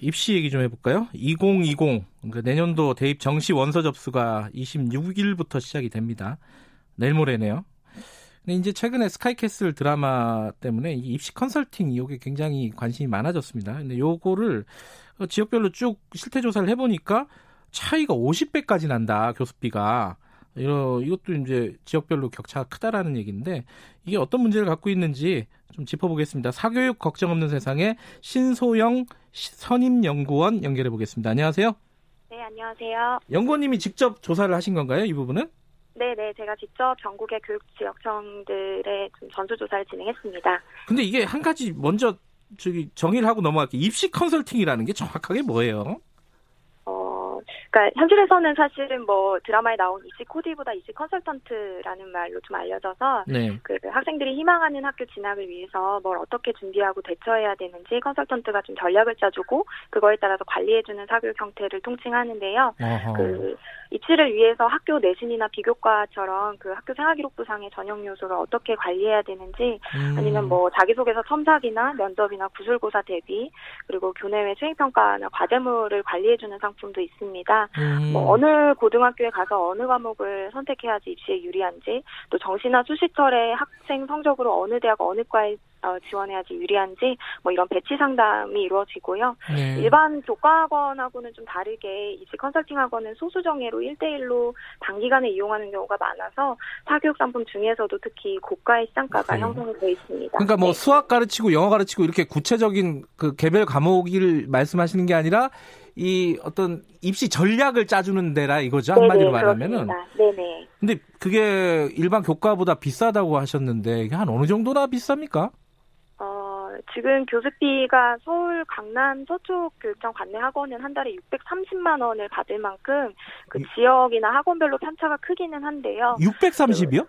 입시 얘기 좀 해볼까요? 2020 그러니까 내년도 대입 정시 원서 접수가 26일부터 시작이 됩니다. 내일 모레네요. 근데 이제 최근에 스카이캐슬 드라마 때문에 입시 컨설팅 이게 굉장히 관심이 많아졌습니다. 근데 요거를 지역별로 쭉 실태 조사를 해보니까 차이가 50배까지 난다 교습비가. 이러, 이것도 이제 지역별로 격차가 크다라는 얘기인데 이게 어떤 문제를 갖고 있는지 좀 짚어보겠습니다. 사교육 걱정 없는 세상에 신소영 선임 연구원 연결해 보겠습니다. 안녕하세요. 네, 안녕하세요. 연구원님이 직접 조사를 하신 건가요, 이 부분은? 네 네, 제가 직접 전국의 교육지역청들의 전수조사를 진행했습니다. 근데 이게 한 가지 먼저 저기 정의를 하고 넘어갈게요. 입시 컨설팅이라는 게 정확하게 뭐예요? 그러니까 현실에서는 사실은 뭐 드라마에 나온 입시 코디보다 입시 컨설턴트라는 말로 좀 알려져서 네. 그 학생들이 희망하는 학교 진학을 위해서 뭘 어떻게 준비하고 대처해야 되는지 컨설턴트가 좀 전략을 짜주고 그거에 따라서 관리해주는 사교육 형태를 통칭하는데요. 어허. 그 입시를 위해서 학교 내신이나 비교과처럼 그 학교 생활기록부상의 전형 요소를 어떻게 관리해야 되는지 음. 아니면 뭐 자기소개서 첨삭이나 면접이나 구술고사 대비 그리고 교내외 수행평가나 과제물을 관리해주는 상품도 있습니다. 음. 뭐 어느 고등학교에 가서 어느 과목을 선택해야지 입시에 유리한지 또 정시나 수시철에 학생 성적으로 어느 대학 어느 과에 어, 지원해야지 유리한지 뭐 이런 배치 상담이 이루어지고요. 네. 일반 교과학원하고는 좀 다르게 입시 컨설팅 학원은 소수 정예로 1대1로 단기간에 이용하는 경우가 많아서 사교육 상품 중에서도 특히 고가의 시장가가 네. 형성이 되어 있습니다. 그러니까 뭐 네. 수학 가르치고 영어 가르치고 이렇게 구체적인 그 개별 과목을 말씀하시는 게 아니라 이 어떤 입시 전략을 짜주는 데라 이거죠 한마디로 말하면은. 네네. 근데 그게 일반 교과보다 비싸다고 하셨는데 이게 한 어느 정도나 비쌉니까? 지금 교습비가 서울 강남 서쪽 교육청 관내 학원은 한 달에 630만 원을 받을 만큼 그 지역이나 학원별로 편차가 크기는 한데요. 630이요?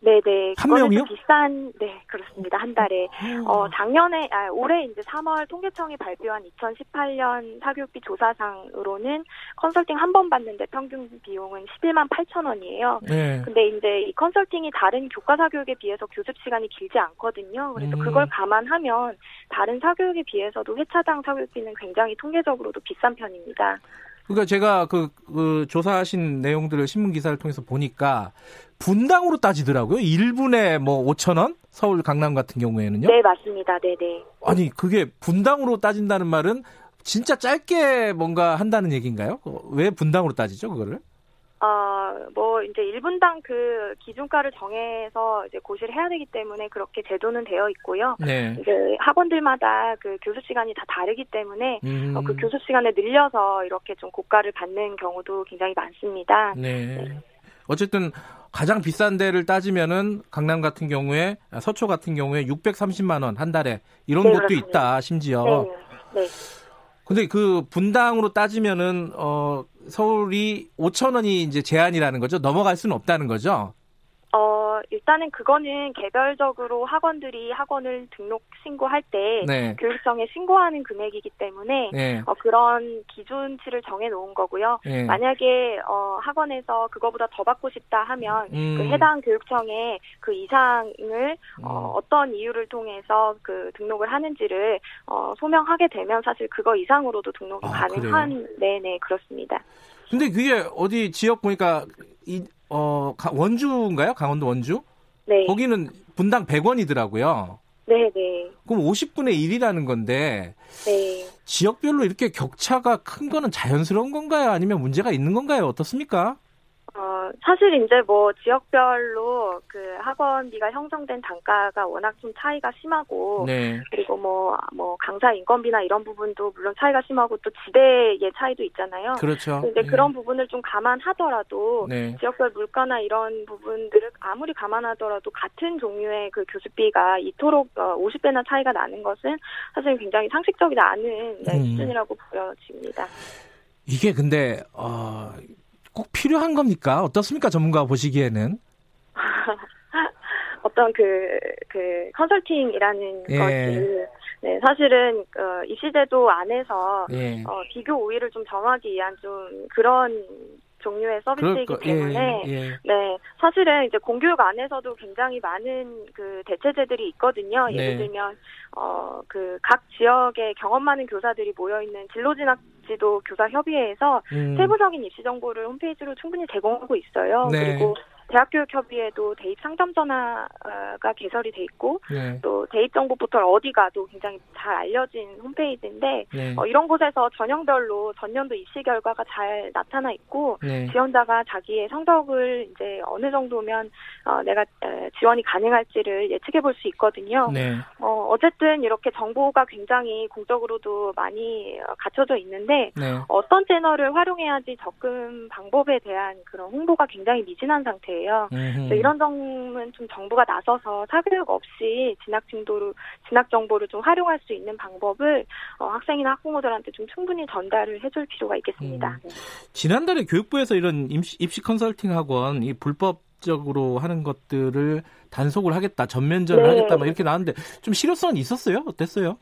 네네. 한 명이요? 비싼, 네, 그렇습니다. 한 달에. 음. 어, 작년에, 아, 올해 이제 3월 통계청이 발표한 2018년 사교육비 조사상으로는 컨설팅 한 번 받는데 평균 비용은 11만 8천 원이에요. 네. 근데 이제 이 컨설팅이 다른 교과 사교육에 비해서 교습 시간이 길지 않거든요. 그래서 음. 그걸 감안하면 다른 사교육에 비해서도 회차당 사교육비는 굉장히 통계적으로도 비싼 편입니다. 그러니까 제가 그, 그 조사하신 내용들을 신문 기사를 통해서 보니까 분당으로 따지더라고요. 1분에 뭐 5천 원? 서울 강남 같은 경우에는요? 네, 맞습니다. 네, 네. 아니, 그게 분당으로 따진다는 말은 진짜 짧게 뭔가 한다는 얘기인가요? 왜 분당으로 따지죠, 그거를? 어, 뭐, 이제 1분당 그 기준가를 정해서 이제 고시를 해야 되기 때문에 그렇게 제도는 되어 있고요. 네. 이제 학원들마다 그 교수 시간이 다 다르기 때문에 음. 어, 그 교수 시간을 늘려서 이렇게 좀 고가를 받는 경우도 굉장히 많습니다. 네. 네. 어쨌든 가장 비싼 데를 따지면은 강남 같은 경우에 서초 같은 경우에 630만 원 한 달에 이런 네, 곳도 그렇습니다. 있다 심지어. 네. 네. 근데 그 분당으로 따지면은 어 서울이 5천 원이 이제 제한이라는 거죠. 넘어갈 수는 없다는 거죠. 어, 일단은 그거는 개별적으로 학원들이 학원을 등록 신고할 때 네. 교육청에 신고하는 금액이기 때문에 네. 어, 그런 기준치를 정해 놓은 거고요. 네. 만약에 어, 학원에서 그거보다 더 받고 싶다 하면 음. 그 해당 교육청에 그 이상을 어, 음. 어떤 이유를 통해서 그 등록을 하는지를 어, 소명하게 되면 사실 그거 이상으로도 등록이 아, 가능한 그래요? 네네 그렇습니다. 근데 그게 어디 지역 보니까 이 어, 원주인가요? 강원도 원주? 네. 거기는 분당 100원이더라고요. 네, 네. 그럼 50분의 1이라는 건데 네. 지역별로 이렇게 격차가 큰 거는 자연스러운 건가요? 아니면 문제가 있는 건가요? 어떻습니까? 어, 사실 이제 뭐 지역별로 그 학원비가 형성된 단가가 워낙 좀 차이가 심하고 네. 그리고 뭐뭐 뭐 강사 인건비나 이런 부분도 물론 차이가 심하고 또 지대의 차이도 있잖아요. 그렇죠. 근데 네. 그런 부분을 좀 감안하더라도 네. 지역별 물가나 이런 부분들을 아무리 감안하더라도 같은 종류의 그 교수비가 이토록 어, 50배나 차이가 나는 것은 사실 굉장히 상식적이지 않은 네, 음. 수준이라고 보여집니다. 이게 근데 어, 꼭 필요한 겁니까? 어떻습니까? 전문가 보시기에는? 어떤 그, 그, 컨설팅이라는 예. 것이, 네, 사실은, 어, 입시제도 안에서, 예. 어, 비교 우위를 좀 정하기 위한 좀 그런 종류의 서비스이기 예, 때문에 예, 예. 네 사실은 이제 공교육 안에서도 굉장히 많은 그 대체제들이 있거든요. 네. 예를 들면 어 그 각 지역에 경험 많은 교사들이 모여 있는 진로 진학 지도 교사 협의회에서 음. 세부적인 입시 정보를 홈페이지로 충분히 제공하고 있어요. 네. 그리고 대학교육협의회도 대입 상담 전화가 개설이 돼 있고 네. 또 대입 정보 포털 어디 가도 굉장히 잘 알려진 홈페이지인데 네. 어, 이런 곳에서 전형별로 전년도 입시 결과가 잘 나타나 있고 네. 지원자가 자기의 성적을 이제 어느 정도면 어, 내가 에, 지원이 가능할지를 예측해 볼 수 있거든요. 네. 어, 어쨌든 이렇게 정보가 굉장히 공적으로도 많이 어, 갖춰져 있는데 네. 어떤 채널을 활용해야지 접근 방법에 대한 그런 홍보가 굉장히 미진한 상태예요. 거예요. 이런 점은 좀 정부가 나서서 사교육 없이 진학 진도로 진학 정보를 좀 활용할 수 있는 방법을 어, 학생이나 학부모들한테 좀 충분히 전달을 해줄 필요가 있겠습니다. 음. 지난달에 교육부에서 이런 입시, 입시 컨설팅 학원 이 불법 적으로 하는 것들을 단속을 하겠다, 전면전을 네. 하겠다, 막 이렇게 나왔는데 좀 실효성은 있었어요? 어땠어요?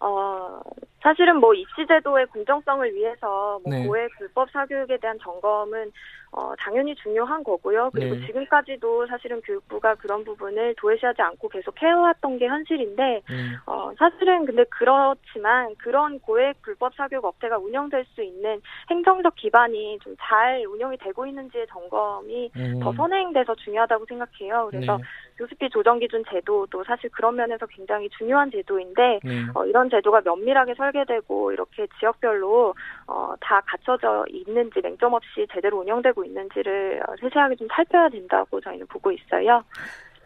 어, 사실은 뭐 입시제도의 공정성을 위해서 뭐 네. 고액 불법 사교육에 대한 점검은 어, 당연히 중요한 거고요. 그리고 네. 지금까지도 사실은 교육부가 그런 부분을 도외시하지 않고 계속 해왔던 게 현실인데, 음. 어, 사실은 근데 그렇지만 그런 고액 불법 사교육 업체가 운영될 수 있는 행정적 기반이 좀 잘 운영이 되고 있는지의 점검이 음. 더 선행돼서 중요하다고 생각해요. 그래서 네. 교수비 조정 기준 제도도 사실 그런 면에서 굉장히 중요한 제도인데, 네. 어, 이런 제도가 면밀하게 설계되고 이렇게 지역별로 어, 다 갖춰져 있는지 맹점 없이 제대로 운영되고 있는지를 세세하게 좀 살펴야 된다고 저희는 보고 있어요.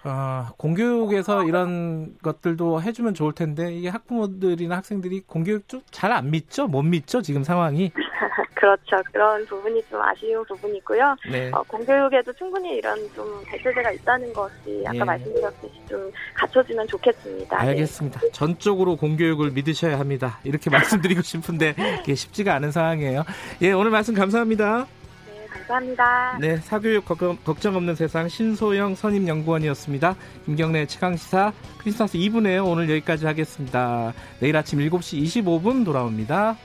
아, 공교육에서 이런 것들도 해주면 좋을 텐데 이게 학부모들이나 학생들이 공교육 좀 잘 안 믿죠? 못 믿죠? 지금 상황이? 그렇죠. 그런 부분이 좀 아쉬운 부분이고요. 네. 어, 공교육에도 충분히 이런 좀 대체제가 있다는 것이 아까 네. 말씀드렸듯이 좀 갖춰지면 좋겠습니다. 네. 알겠습니다. 네. 전적으로 공교육을 믿으셔야 합니다. 이렇게 말씀드리고 싶은데 이게 쉽지가 않은 상황이에요. 예, 오늘 말씀 감사합니다. 감사합니다. 네, 사교육 걱정 없는 세상 신소영 선임연구원이었습니다. 김경래 최강시사 크리스마스 2분에 오늘 여기까지 하겠습니다. 내일 아침 7시 25분 돌아옵니다.